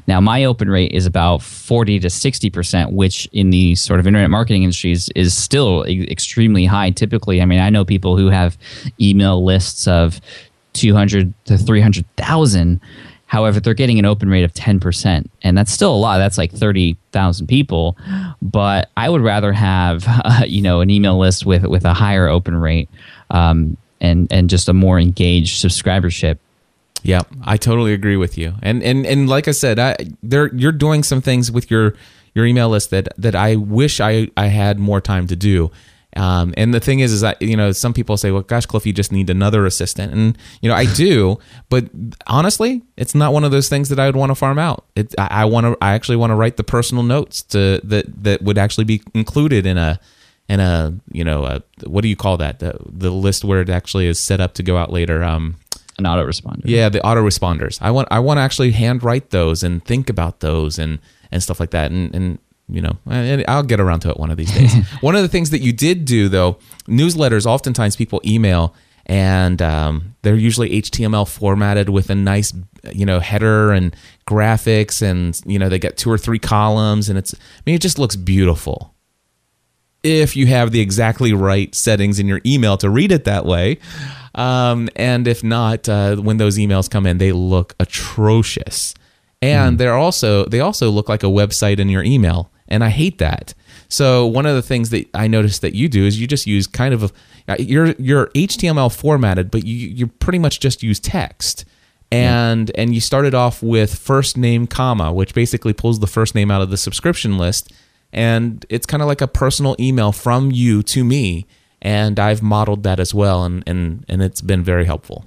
Now my open rate is about 40 to 60% which in the sort of internet marketing industries is still e- extremely high. Typically i mean i know people who have email lists of 200 to 300000 However, they're getting an open rate of 10%, and that's still a lot. That's like 30,000 people. But I would rather have, uh, you know, an email list with, with a higher open rate um, and, and just a more engaged subscribership. Yeah, I totally agree with you. And and and like I said, I there you're doing some things with your your email list that that I wish I I had more time to do. Um, and the thing is, is that you know some people say, "Well, gosh, Cliff, you just need another assistant," and you know I do, but honestly, it's not one of those things that I would want to farm out. It, I, I want to, I actually want to write the personal notes to that that would actually be included in a in a you know a, what do you call that the, the list where it actually is set up to go out later. Um, An autoresponder. yeah, the autoresponders. I want I want to actually handwrite those and think about those and and stuff like that. And and you know, I'll get around to it one of these days. one of the things that you did do though, newsletters. Oftentimes people email and um, they're usually HTML formatted with a nice you know header and graphics and you know they get two or three columns and it's I mean it just looks beautiful if you have the exactly right settings in your email to read it that way. Um, and if not, uh, when those emails come in, they look atrocious. And hmm. they're also they also look like a website in your email, and I hate that. So one of the things that I noticed that you do is you just use kind of a uh, you're you're HTML formatted, but you you pretty much just use text. And and you started off with first name comma, which basically pulls the first name out of the subscription list and it's kind of like a personal email from you to me and i've modeled that as well and and and it's been very helpful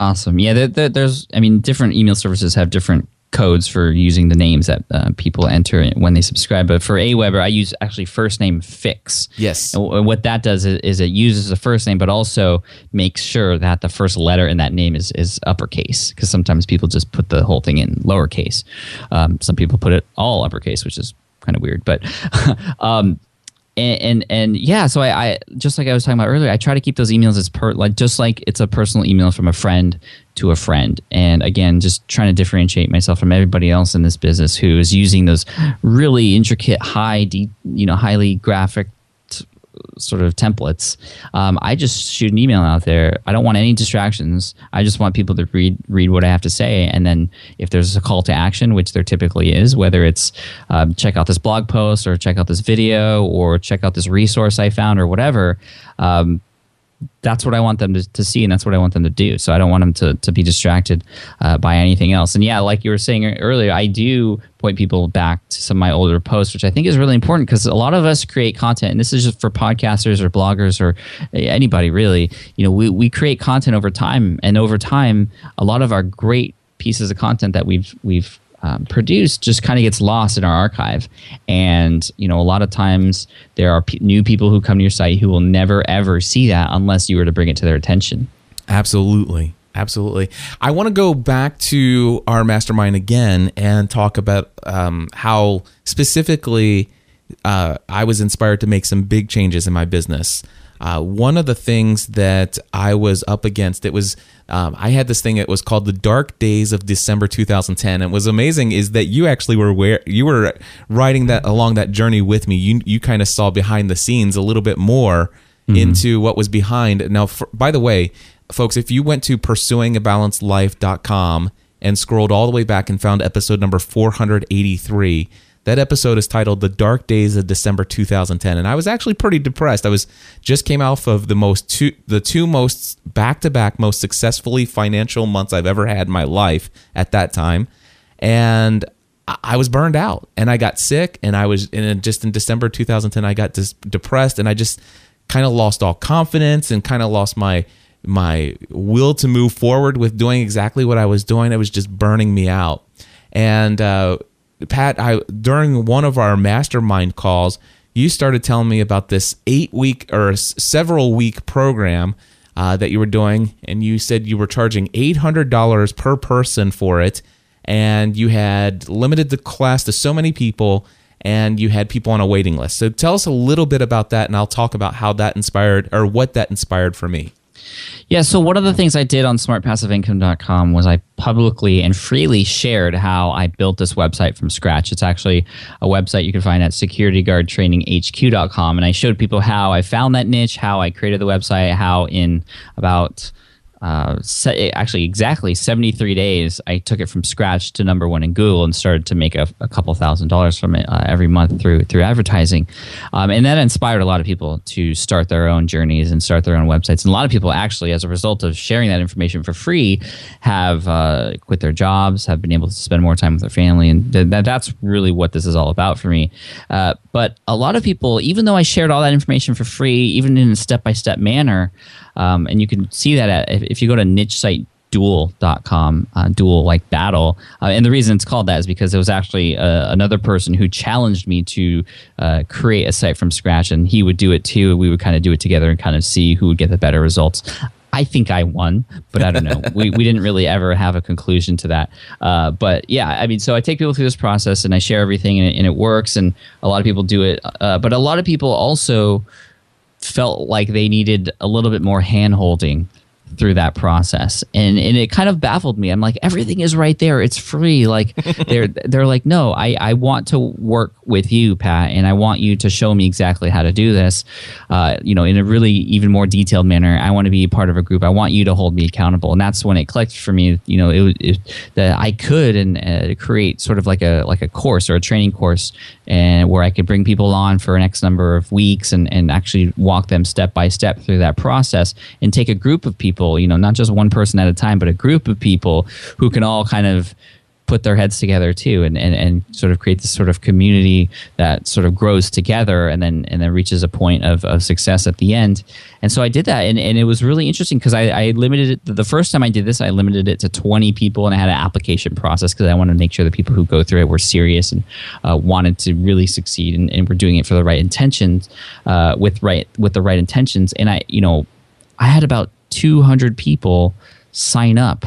Awesome. Yeah, there, there, there's, I mean, different email services have different codes for using the names that uh, people enter when they subscribe. But for Aweber, I use actually first name fix. Yes. And w- what that does is, is it uses the first name, but also makes sure that the first letter in that name is, is uppercase. Because sometimes people just put the whole thing in lowercase. Um, some people put it all uppercase, which is kind of weird. But um, and, and yeah, so I, I just like I was talking about earlier, I try to keep those emails as per like just like it's a personal email from a friend to a friend. And again, just trying to differentiate myself from everybody else in this business who is using those really intricate, high, de- you know, highly graphic sort of templates. Um, I just shoot an email out there. I don't want any distractions. I just want people to read read what I have to say, and then if there's a call to action, which there typically is, whether it's um, check out this blog post or check out this video or check out this resource I found or whatever. Um, that's what I want them to, to see, and that's what I want them to do. So I don't want them to, to be distracted uh, by anything else. And yeah, like you were saying earlier, I do point people back to some of my older posts, which I think is really important because a lot of us create content, and this is just for podcasters or bloggers or anybody really. You know, we, we create content over time, and over time, a lot of our great pieces of content that we've we've um, produced just kind of gets lost in our archive. And you know, a lot of times there are p- new people who come to your site who will never ever see that unless you were to bring it to their attention. Absolutely. Absolutely. I want to go back to our mastermind again and talk about um, how specifically uh, I was inspired to make some big changes in my business. Uh, one of the things that I was up against, it was um, I had this thing. It was called the Dark Days of December 2010. And what was amazing is that you actually were where you were riding that along that journey with me. You you kind of saw behind the scenes a little bit more mm-hmm. into what was behind. Now, for, by the way, folks, if you went to pursuingabalancedlife.com and scrolled all the way back and found episode number 483 that episode is titled "The Dark Days of December 2010," and I was actually pretty depressed. I was just came off of the most two, the two most back-to-back most successfully financial months I've ever had in my life at that time, and I was burned out and I got sick and I was in just in December 2010 I got dis- depressed and I just kind of lost all confidence and kind of lost my my will to move forward with doing exactly what I was doing. It was just burning me out. And uh, Pat, I during one of our mastermind calls, you started telling me about this eight week or several week program uh, that you were doing, and you said you were charging eight hundred dollars per person for it, and you had limited the class to so many people, and you had people on a waiting list. So tell us a little bit about that, and I'll talk about how that inspired or what that inspired for me. Yeah, so one of the things I did on smartpassiveincome.com was I publicly and freely shared how I built this website from scratch. It's actually a website you can find at securityguardtraininghq.com. And I showed people how I found that niche, how I created the website, how in about uh, actually exactly 73 days i took it from scratch to number one in google and started to make a, a couple thousand dollars from it uh, every month through through advertising. Um, and that inspired a lot of people to start their own journeys and start their own websites. And a lot of people actually as a result of sharing that information for free have uh, quit their jobs have been able to spend more time with their family. And th- that's really what this is all about for me. Uh, but a lot of people even though i shared all that information for free even in a step-by-step manner um, and you can see that at, if, if you go to niche site duel.com uh, duel like battle uh, and the reason it's called that is because it was actually uh, another person who challenged me to uh, create a site from scratch and he would do it too we would kind of do it together and kind of see who would get the better results I think I won, but I don't know. we, we didn't really ever have a conclusion to that. Uh, but yeah, I mean, so I take people through this process and I share everything and it, and it works. And a lot of people do it. Uh, but a lot of people also felt like they needed a little bit more hand holding through that process. And and it kind of baffled me. I'm like everything is right there. It's free. Like they're they're like no i i want to work with you pat and i want you to show me exactly how to do this uh, you know in a really even more detailed manner. I want to be part of a group. I want you to hold me accountable. And that's when it clicked for me you know it, it that i could and uh, create sort of like a like a course or a training course and where i could bring people on for an x number of weeks and and actually walk them step by step through that process and take a group of people people, you know, not just one person at a time, but a group of people who can all kind of put their heads together too and, and, and sort of create this sort of community that sort of grows together and then and then reaches a point of, of success at the end. And so i did that and, and it was really interesting because I, I limited it the first time i did this i limited it to 20 people and i had an application process because i wanted to make sure the people who go through it were serious and uh, wanted to really succeed and, and were doing it for the right intentions uh, with right with the right intentions. And i you know i had about 200 people sign up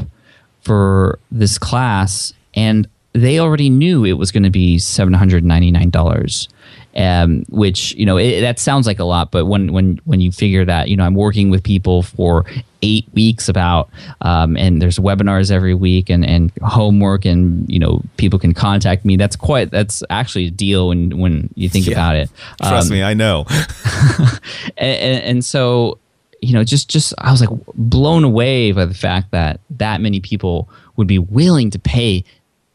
for this class and they already knew it was going to be $799 um, which you know it, that sounds like a lot but when when when you figure that you know i'm working with people for eight weeks about um, and there's webinars every week and and homework and you know people can contact me that's quite that's actually a deal when when you think Yeah. about it Trust Um, me, I know. and, and so you know just just i was like blown away by the fact that that many people would be willing to pay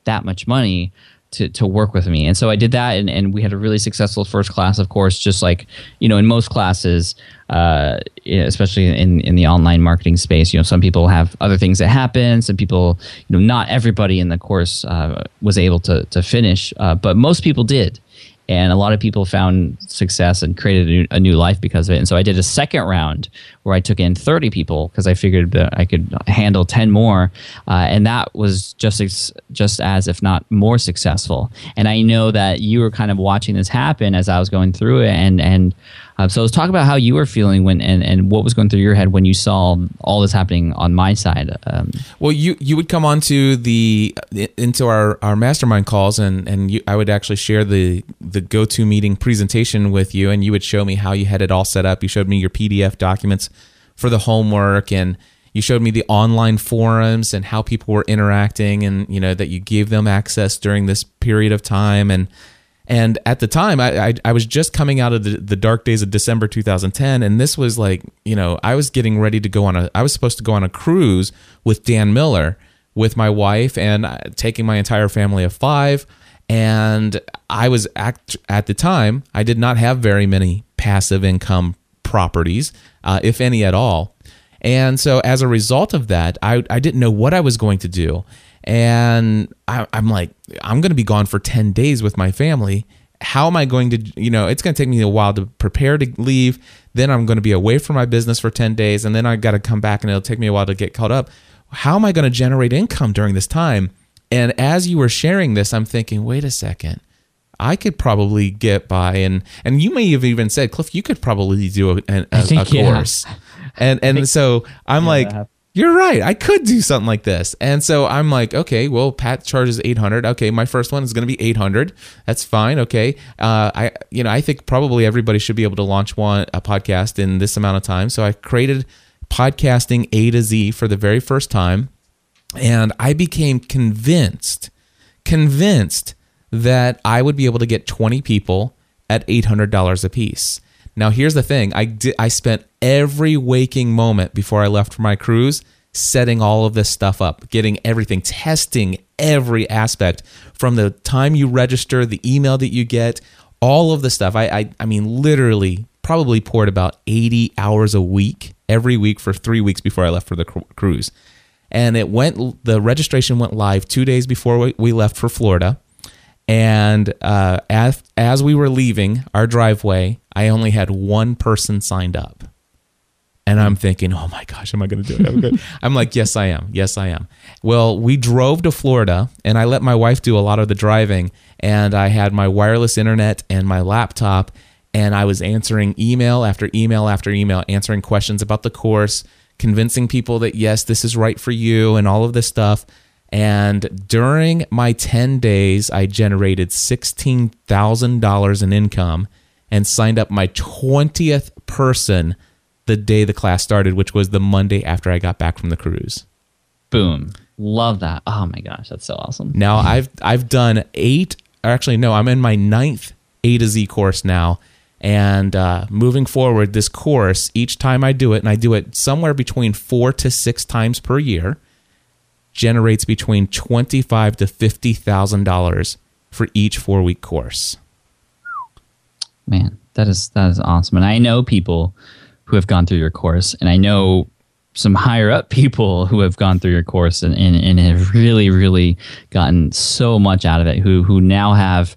that much money to, to work with me. And so i did that and, and we had a really successful first class of course just like you know in most classes uh, especially in, in the online marketing space you know some people have other things that happen some people you know not everybody in the course uh, was able to, to finish uh, but most people did and a lot of people found success and created a new, a new life because of it. And so I did a second round where I took in 30 people because I figured that I could handle 10 more, uh, and that was just as, just as if not more successful. And I know that you were kind of watching this happen as I was going through it, and and uh, so let's talk about how you were feeling when and, and what was going through your head when you saw all this happening on my side. Um, Well, you you would come on to the into our, our mastermind calls, and and you, I would actually share the the go to meeting presentation with you, and you would show me how you had it all set up. You showed me your PDF documents for the homework, and you showed me the online forums and how people were interacting, and you know that you gave them access during this period of time, and and at the time, I, I, I was just coming out of the, the dark days of December 2010, and this was like, you know, I was getting ready to go on a, I was supposed to go on a cruise with Dan Miller, with my wife, and uh, taking my entire family of five. And I was act at the time, I did not have very many passive income properties, uh, if any at all. And so as a result of that, I, I didn't know what I was going to do. And I, I'm like, I'm going to be gone for 10 days with my family. How am I going to, you know, it's going to take me a while to prepare to leave. Then I'm going to be away from my business for 10 days. And then I got to come back and it'll take me a while to get caught up. How am I going to generate income during this time? And as you were sharing this, I'm thinking, wait a second. I could probably get by, and and you may have even said, Cliff, you could probably do a, a, a, a yeah. course, and and so I'm like, that happened. You're right, I could do something like this, and so I'm like, okay, well, Pat charges 800. Okay, my first one is going to be 800. That's fine. Okay, uh, I you know I think probably everybody should be able to launch one a podcast in this amount of time. So I created podcasting A to Z for the very first time, and I became convinced convinced that I would be able to get 20 people at $800 a piece. Now, here's the thing I, did, I spent every waking moment before I left for my cruise setting all of this stuff up, getting everything, testing every aspect from the time you register, the email that you get, all of the stuff. I, I, I mean, literally, probably poured about 80 hours a week every week for three weeks before I left for the cru- cruise. And it went the registration went live two days before we, we left for florida. And uh, as, as we were leaving our driveway i only had one person signed up and i'm thinking oh my gosh am i going to do it I'm. I'm like yes i am yes i am well we drove to florida and i let my wife do a lot of the driving and i had my wireless internet and my laptop and I was answering email after email after email, answering questions about the course, convincing people that yes, this is right for you, and all of this stuff. And during my 10 days, I generated $16,000 in income and signed up my 20th person the day the class started, which was the Monday after I got back from the cruise. boom, love that. Oh my gosh, that's so awesome. Now I've I've done eight, or actually no, I'm in my ninth A to Z course now, and uh, moving forward, this course each time I do it, and I do it somewhere between four to six times per year, generates between twenty five to fifty thousand dollars for each four week course. Man, that is that is awesome. And I know people who have gone through your course, and I know some higher up people who have gone through your course and, and, and have really, really gotten so much out of it. Who who now have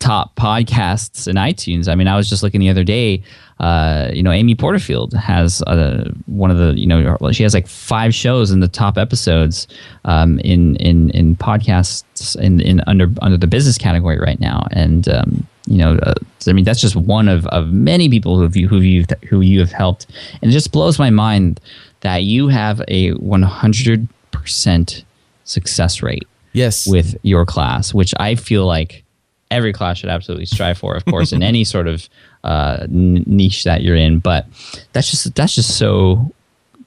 top podcasts in iTunes. I mean, I was just looking the other day. Uh, you know, Amy Porterfield has uh, one of the you know she has like five shows in the top episodes um, in in in podcasts in in under under the business category right now, and um, you know, uh, I mean that's just one of, of many people who you who you who you have helped, and it just blows my mind that you have a one hundred percent success rate. Yes. with your class, which I feel like every class should absolutely strive for, of course, in any sort of uh, n- niche that you're in. But that's just that's just so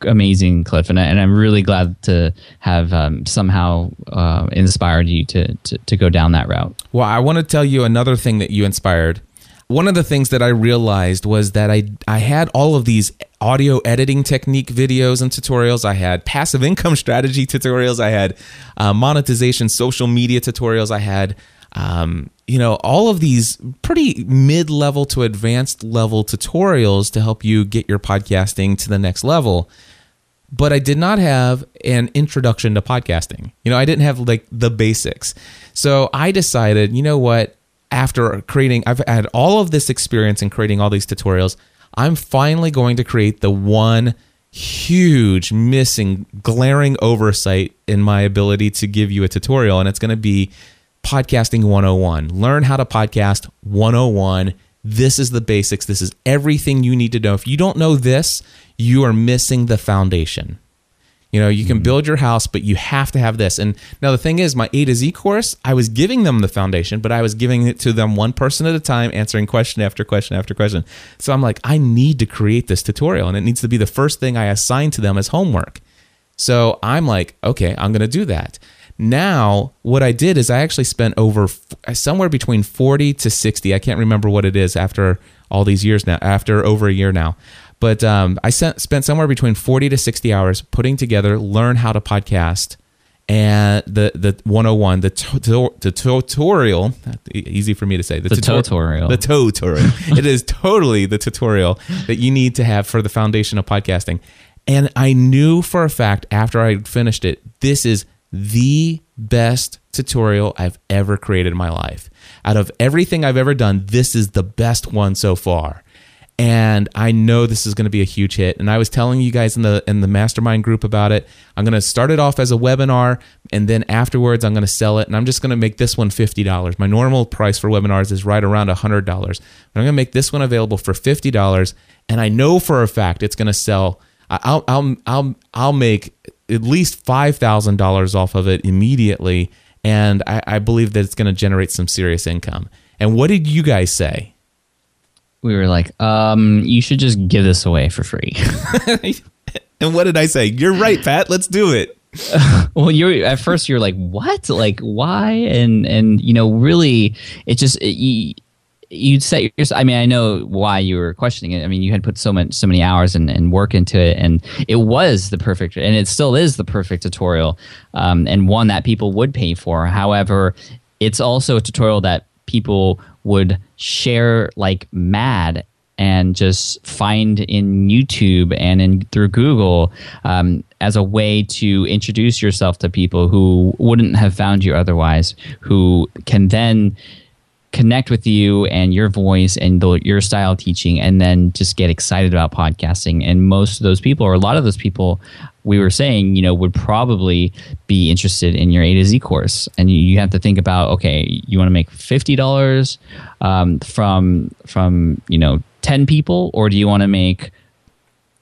amazing, Cliff, and, I, and I'm really glad to have um, somehow uh, inspired you to, to to go down that route. Well, I want to tell you another thing that you inspired. One of the things that I realized was that I I had all of these audio editing technique videos and tutorials. I had passive income strategy tutorials. I had uh, monetization social media tutorials. I had um, you know all of these pretty mid-level to advanced level tutorials to help you get your podcasting to the next level but I did not have an introduction to podcasting. You know, I didn't have like the basics. So I decided, you know what, after creating, I've had all of this experience in creating all these tutorials, I'm finally going to create the one huge missing glaring oversight in my ability to give you a tutorial and it's going to be podcasting 101 learn how to podcast 101 this is the basics. This is everything you need to know. If you don't know this you are missing the foundation you know, you can mm-hmm. build your house, but you have to have this. And now the thing is, my A to Z course, I was giving them the foundation, but I was giving it to them one person at a time, answering question after question after question. So I'm like, I need to create this tutorial, and it needs to be the first thing I assign to them as homework. So I'm like, okay, I'm going to do that. Now, what I did is I actually spent over somewhere between 40 to 60. I can't remember what it is after all these years now, after over a year now. But um, I sent, spent somewhere between 40 to 60 hours putting together Learn How to Podcast and the, the 101, the, to, the tutorial, easy for me to say, The tutorial. The tutorial. it is totally the tutorial that you need to have for the foundation of podcasting. And I knew for a fact after I finished it, this is the best tutorial I've ever created in my life. Out of everything I've ever done, this is the best one so far and I know this is going to be a huge hit. And I was telling you guys in the in the mastermind group about it. I'm going to start it off as a webinar, and then afterwards I'm going to sell it. And I'm just going to make this one fifty dollars. My normal price for webinars is right around hundred dollars. But I'm going to make this one available for fifty dollars, and I know for a fact it's going to sell. I'll I'll I'll I'll make at least five thousand dollars off of it immediately, and I, I believe that it's going to generate some serious income. And what did you guys say? We were like, um, you should just give this away for free. and what did I say? You're right, Pat. Let's do it. well, you at first you're like, what? Like, why? And and you know, really, it just it, you you set yourself. I mean, I know why you were questioning it. I mean, you had put so much so many hours and, and work into it, and it was the perfect, and it still is the perfect tutorial, um, and one that people would pay for. However, it's also a tutorial that people would share like mad and just find in YouTube and in through Google um, as a way to introduce yourself to people who wouldn't have found you otherwise, who can then connect with you and your voice and the, your style teaching and then just get excited about podcasting. And most of those people or a lot of those people we were saying you know would probably be interested in your a to z course. And you, you have to think about okay you want to make $50 um, from from you know 10 people or do you want to make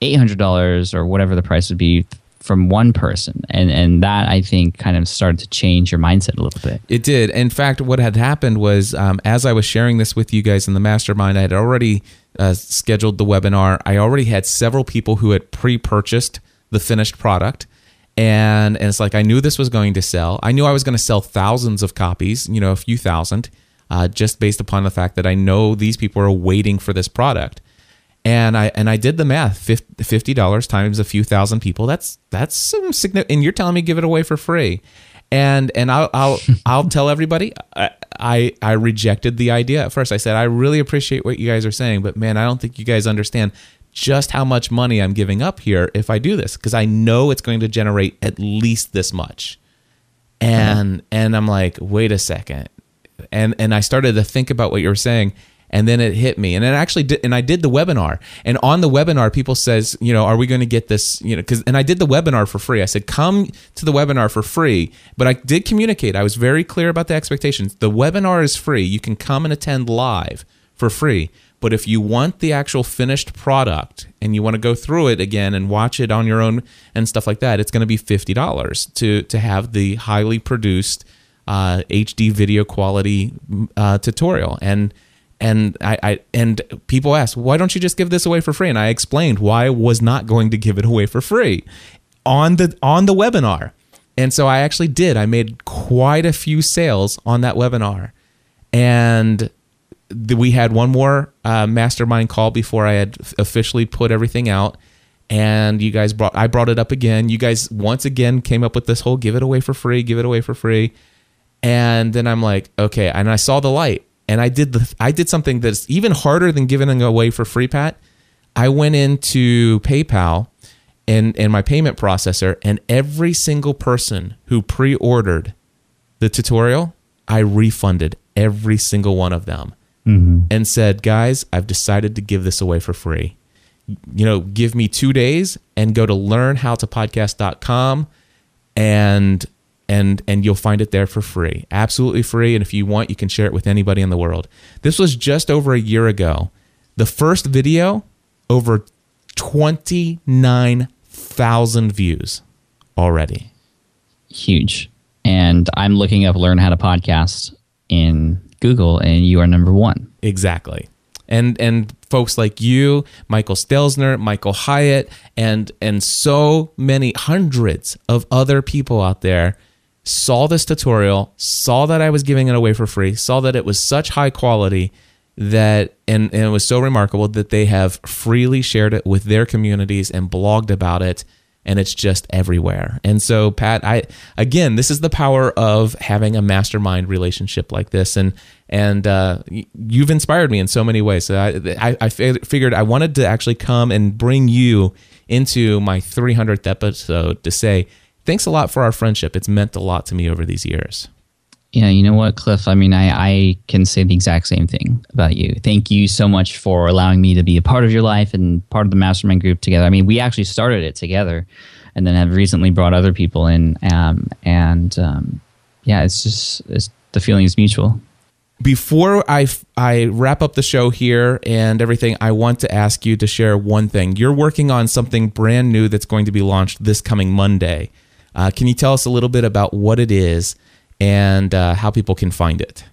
$800 or whatever the price would be from one person? And and that i think kind of started to change your mindset a little bit. It did. In fact what had happened was um, as i was sharing this with you guys in the mastermind i had already uh, scheduled the webinar. I already had several people who had pre-purchased the finished product and, and it's like i knew this was going to sell i knew i was going to sell thousands of copies you know a few thousand uh, just based upon the fact that i know these people are waiting for this product and I and I did the math. Fifty dollars times a few thousand people. That's that's some significant. And you're telling me give it away for free, and and I'll I'll I'll tell everybody. I, I I rejected the idea at first. I said I really appreciate what you guys are saying, but man, I don't think you guys understand. Just how much money I'm giving up here if I do this because I know it's going to generate at least this much. And uh-huh. and I'm like, wait a second. And and I started to think about what you were saying and then it hit me. And it actually did and i did the webinar. And on the webinar people says you know are we going to get this? You know because and i did the webinar for free. I said come to the webinar for free. But i did communicate. I was very clear about the expectations. The webinar is free. You can come and attend live for free but if you want the actual finished product and you want to go through it again and watch it on your own and stuff like that it's going to be $50 to to have the highly produced uh, hd video quality uh, tutorial. And and I, I and people ask why don't you just give this away for free? And i explained why i was not going to give it away for free on the on the webinar. And so i actually did. I made quite a few sales on that webinar. And th- we had one more uh, mastermind call before i had officially put everything out and you guys brought i brought it up again you guys once again came up with this whole give it away for free give it away for free and then i'm like okay and i saw the light and I did the I did something that's even harder than giving away for free, Pat. I went into PayPal and and my payment processor, and every single person who pre-ordered the tutorial, I refunded every single one of them, Mm-hmm. and said, "Guys, I've decided to give this away for free. You know, give me two days and go to learnhowtopodcast.com and and and you'll find it there for free. Absolutely free. And if you want you can share it with anybody in the world. This was just over a year ago. The first video over 29000 views already. Huge. And I'm looking up learn how to podcast in Google, and you are number one. exactly and and folks like you michael stelzner michael hyatt and and so many hundreds of other people out there saw this tutorial saw that i was giving it away for free saw that it was such high quality that and, and it was so remarkable that they have freely shared it with their communities and blogged about it and it's just everywhere. And so pat i again this is the power of having a mastermind relationship like this. And and uh, you've inspired me in so many ways. So i i, I figured i wanted to actually come and bring you into my 300th episode to say thanks a lot for our friendship. It's meant a lot to me over these years Yeah, you know what, Cliff? I mean, I, I can say the exact same thing about you. Thank you so much for allowing me to be a part of your life and part of the mastermind group together. I mean, we actually started it together and then have recently brought other people in. Um, and um, yeah, it's just it's, the feeling is mutual. before I, I wrap up the show here and everything, I want to ask you to share one thing. You're working on something brand new that's going to be launched this coming Monday. Uh, can you tell us a little bit about what it is and uh, how people can find it?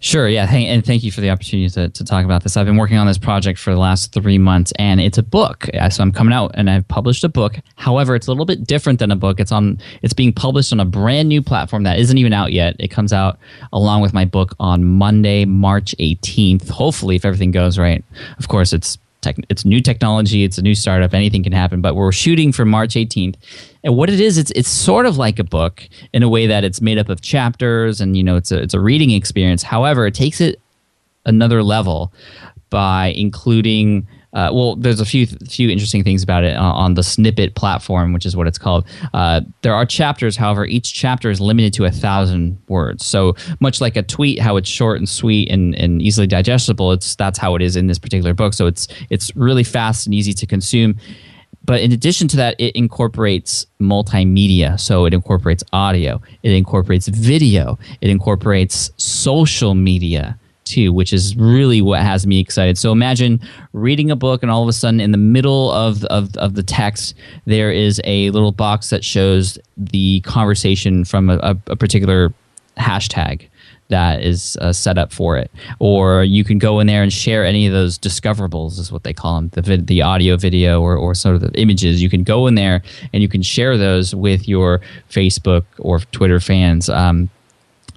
Sure, yeah, and thank you for the opportunity to, to talk about this. I've been working on this project for the last three months, and it's a book. So I'm coming out, and I've published a book. However, it's a little bit different than a book. It's on, it's being published on a brand new platform that isn't even out yet. It comes out along with my book on Monday, March 18th. Hopefully, if everything goes right. Of course, it's tech, it's new technology. It's a new startup. Anything can happen. But we're shooting for March 18th. And what it is, it's it's sort of like a book in a way that it's made up of chapters, and you know, it's a it's a reading experience. However, it takes it another level by including. Uh, well, there's a few few interesting things about it uh, on the Snippet platform, which is what it's called. Uh, there are chapters, however, each chapter is limited to a thousand words. So much like a tweet, how it's short and sweet and, and easily digestible, it's that's how it is in this particular book. So it's it's really fast and easy to consume. But in addition to that, it incorporates multimedia. So it incorporates audio, it incorporates video, it incorporates social media too, which is really what has me excited. So imagine reading a book and all of a sudden in the middle of, of, of the text, there is a little box that shows the conversation from a, a, a particular hashtag that is uh, set up for it. Or you can go in there and share any of those discoverables, is what they call them, the, vid- the audio, video, or, or sort of the images. You can go in there and you can share those with your Facebook or Twitter fans. Um,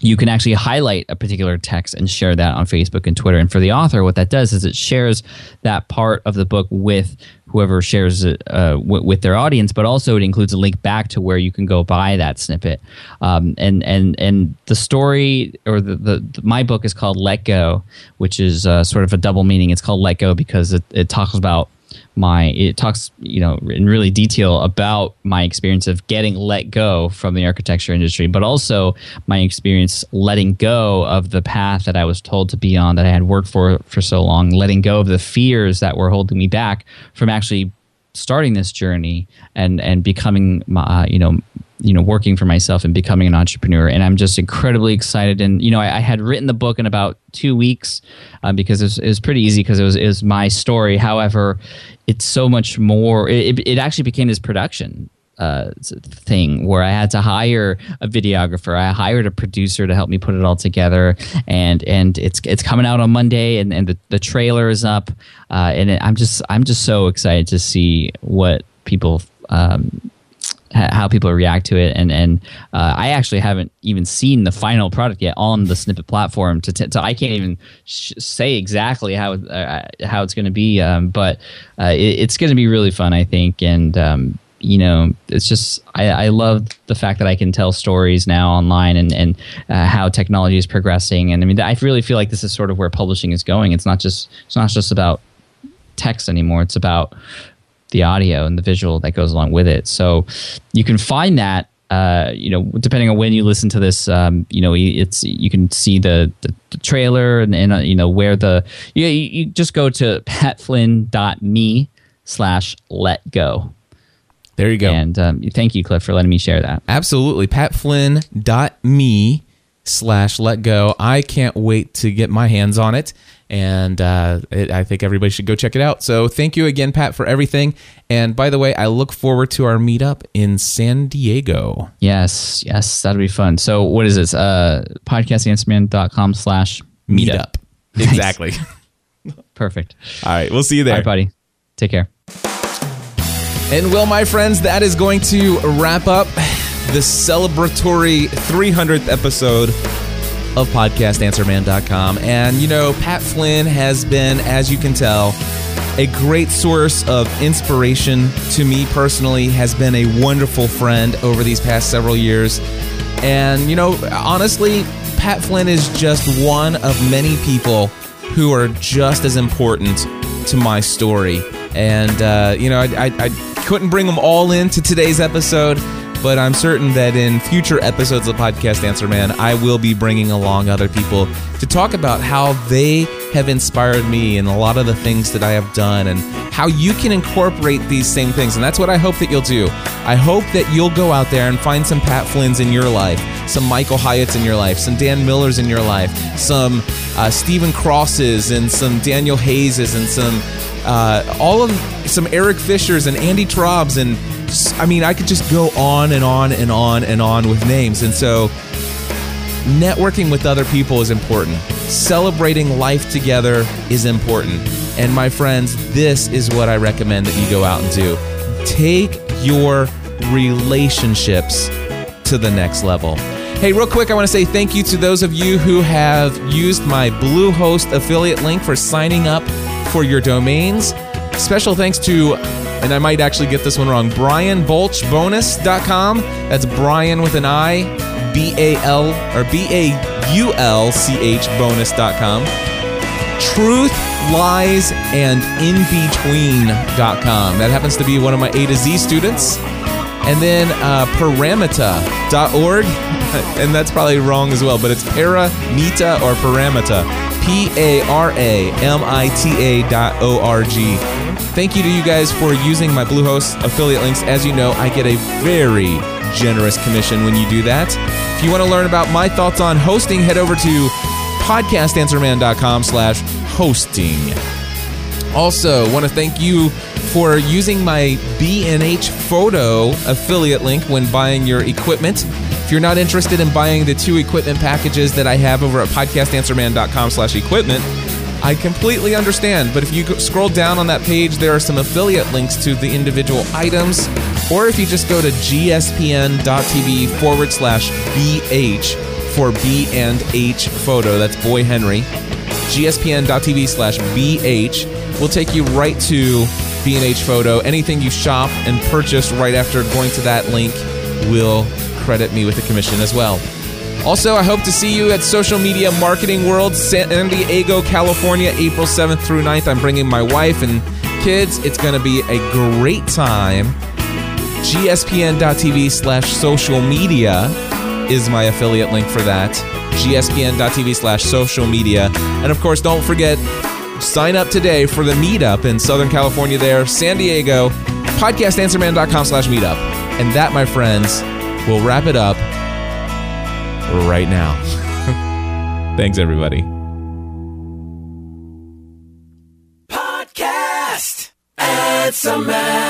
you can actually highlight a particular text and share that on Facebook and Twitter. And for the author, what that does is it shares that part of the book with whoever shares it uh, w- with their audience, but also it includes a link back to where you can go buy that snippet. Um, and and and the story or the, the, the my book is called Let Go, which is uh, sort of a double meaning. It's called Let Go because it, it talks about my it talks you know in really detail about my experience of getting let go from the architecture industry but also my experience letting go of the path that i was told to be on that i had worked for for so long letting go of the fears that were holding me back from actually starting this journey and and becoming my, uh, you know you know working for myself and becoming an entrepreneur. And i'm just incredibly excited. And you know i, I had written the book in about two weeks uh, because it was, it was pretty easy because it was, it was my story. However it's so much more it, it actually became this production uh, thing where I had to hire a videographer. I hired a producer to help me put it all together, and and it's it's coming out on Monday, and, and the, the trailer is up, uh, and it, I'm just I'm just so excited to see what people um, how people react to it. And and uh, I actually haven't even seen the final product yet on the snippet platform to t- so I can't even sh- say exactly how uh, how it's going to be um, but uh, it, it's going to be really fun I think. And um, you know it's just I, I, love the fact that I can tell stories now online and and uh, how technology is progressing. And I mean I really feel like this is sort of where publishing is going. It's not just it's not just about text anymore. It's about the audio and the visual that goes along with it. So you can find that. Uh, you know, depending on when you listen to this, um, you know, it's you can see the, the, the trailer and, and uh, you know where the you, you just go to patflynn.me slash let go. There you go. And um, thank you, Cliff, for letting me share that. Absolutely. patflynn.me slash let go. I can't wait to get my hands on it and uh, it, I think everybody should go check it out. So thank you again, Pat, for everything. And by the way, I look forward to our meetup in San Diego. Yes, yes, that'll be fun. So what is this? Uh, podcastanswerman.com slash meetup. Exactly. Perfect. All right, we'll see you there. All right, buddy. Take care. And well, my friends, that is going to wrap up the celebratory 300th episode of podcastanswerman.com. And, you know, Pat Flynn has been, as you can tell, a great source of inspiration to me personally, has been a wonderful friend over these past several years. And, you know, honestly, Pat Flynn is just one of many people who are just as important to my story. And, uh, you know, I, I, I couldn't bring them all into today's episode but I'm certain that in future episodes of Podcast Answer Man, I will be bringing along other people to talk about how they have inspired me and a lot of the things that I have done and how you can incorporate these same things. And that's what I hope that you'll do. I hope that you'll go out there and find some Pat Flynn's in your life, some Michael Hyatt's in your life, some Dan Miller's in your life, some uh, Stephen Crosses and some Daniel Hayes's and some uh, all of some Eric Fishers and Andy Traub's and I mean, I could just go on and on and on and on with names. And so, networking with other people is important. Celebrating life together is important. And my friends, this is what I recommend that you go out and do. Take your relationships to the next level. Hey, real quick, I want to say thank you to those of you who have used my Bluehost affiliate link for signing up for your domains. Special thanks to and I might actually get this one wrong, brianbaulchbonus.com. That's Brian with an I, B A L or B A U L C H bonus.com. Truth, lies, and in between.com. That happens to be one of my A to Z students. And then uh, paramita.org, and that's probably wrong as well, but it's paramita or paramita. P A R A M I T A dot O R G. Thank you to you guys for using my Bluehost affiliate links. As you know, I get a very generous commission when you do that. If you want to learn about my thoughts on hosting, head over to podcastanswerman.com slash hosting. Also, want to thank you for using my B&H Photo affiliate link when buying your equipment. If you're not interested in buying the two equipment packages that I have over at podcastanswerman.com slash equipment, I completely understand, but if you scroll down on that page, there are some affiliate links to the individual items. Or if you just go to gspn.tv forward slash BH for B and H photo, that's Boy Henry, gspn.tv slash BH will take you right to B&H photo. Anything you shop and purchase right after going to that link will credit me with a commission as well. Also, I hope to see you at Social Media Marketing World, San Diego, California, April 7th through 9th. I'm bringing my wife and Kids, it's going to be a great time. gspn.tv slash social media is my affiliate link for that. gspn.tv slash social media. And of course, don't forget, sign up today for the meetup in Southern California there, San Diego, podcastanswerman.com slash meetup. And that, my friends, will wrap it up right now. Thanks, everybody. Podcast. Answer Man.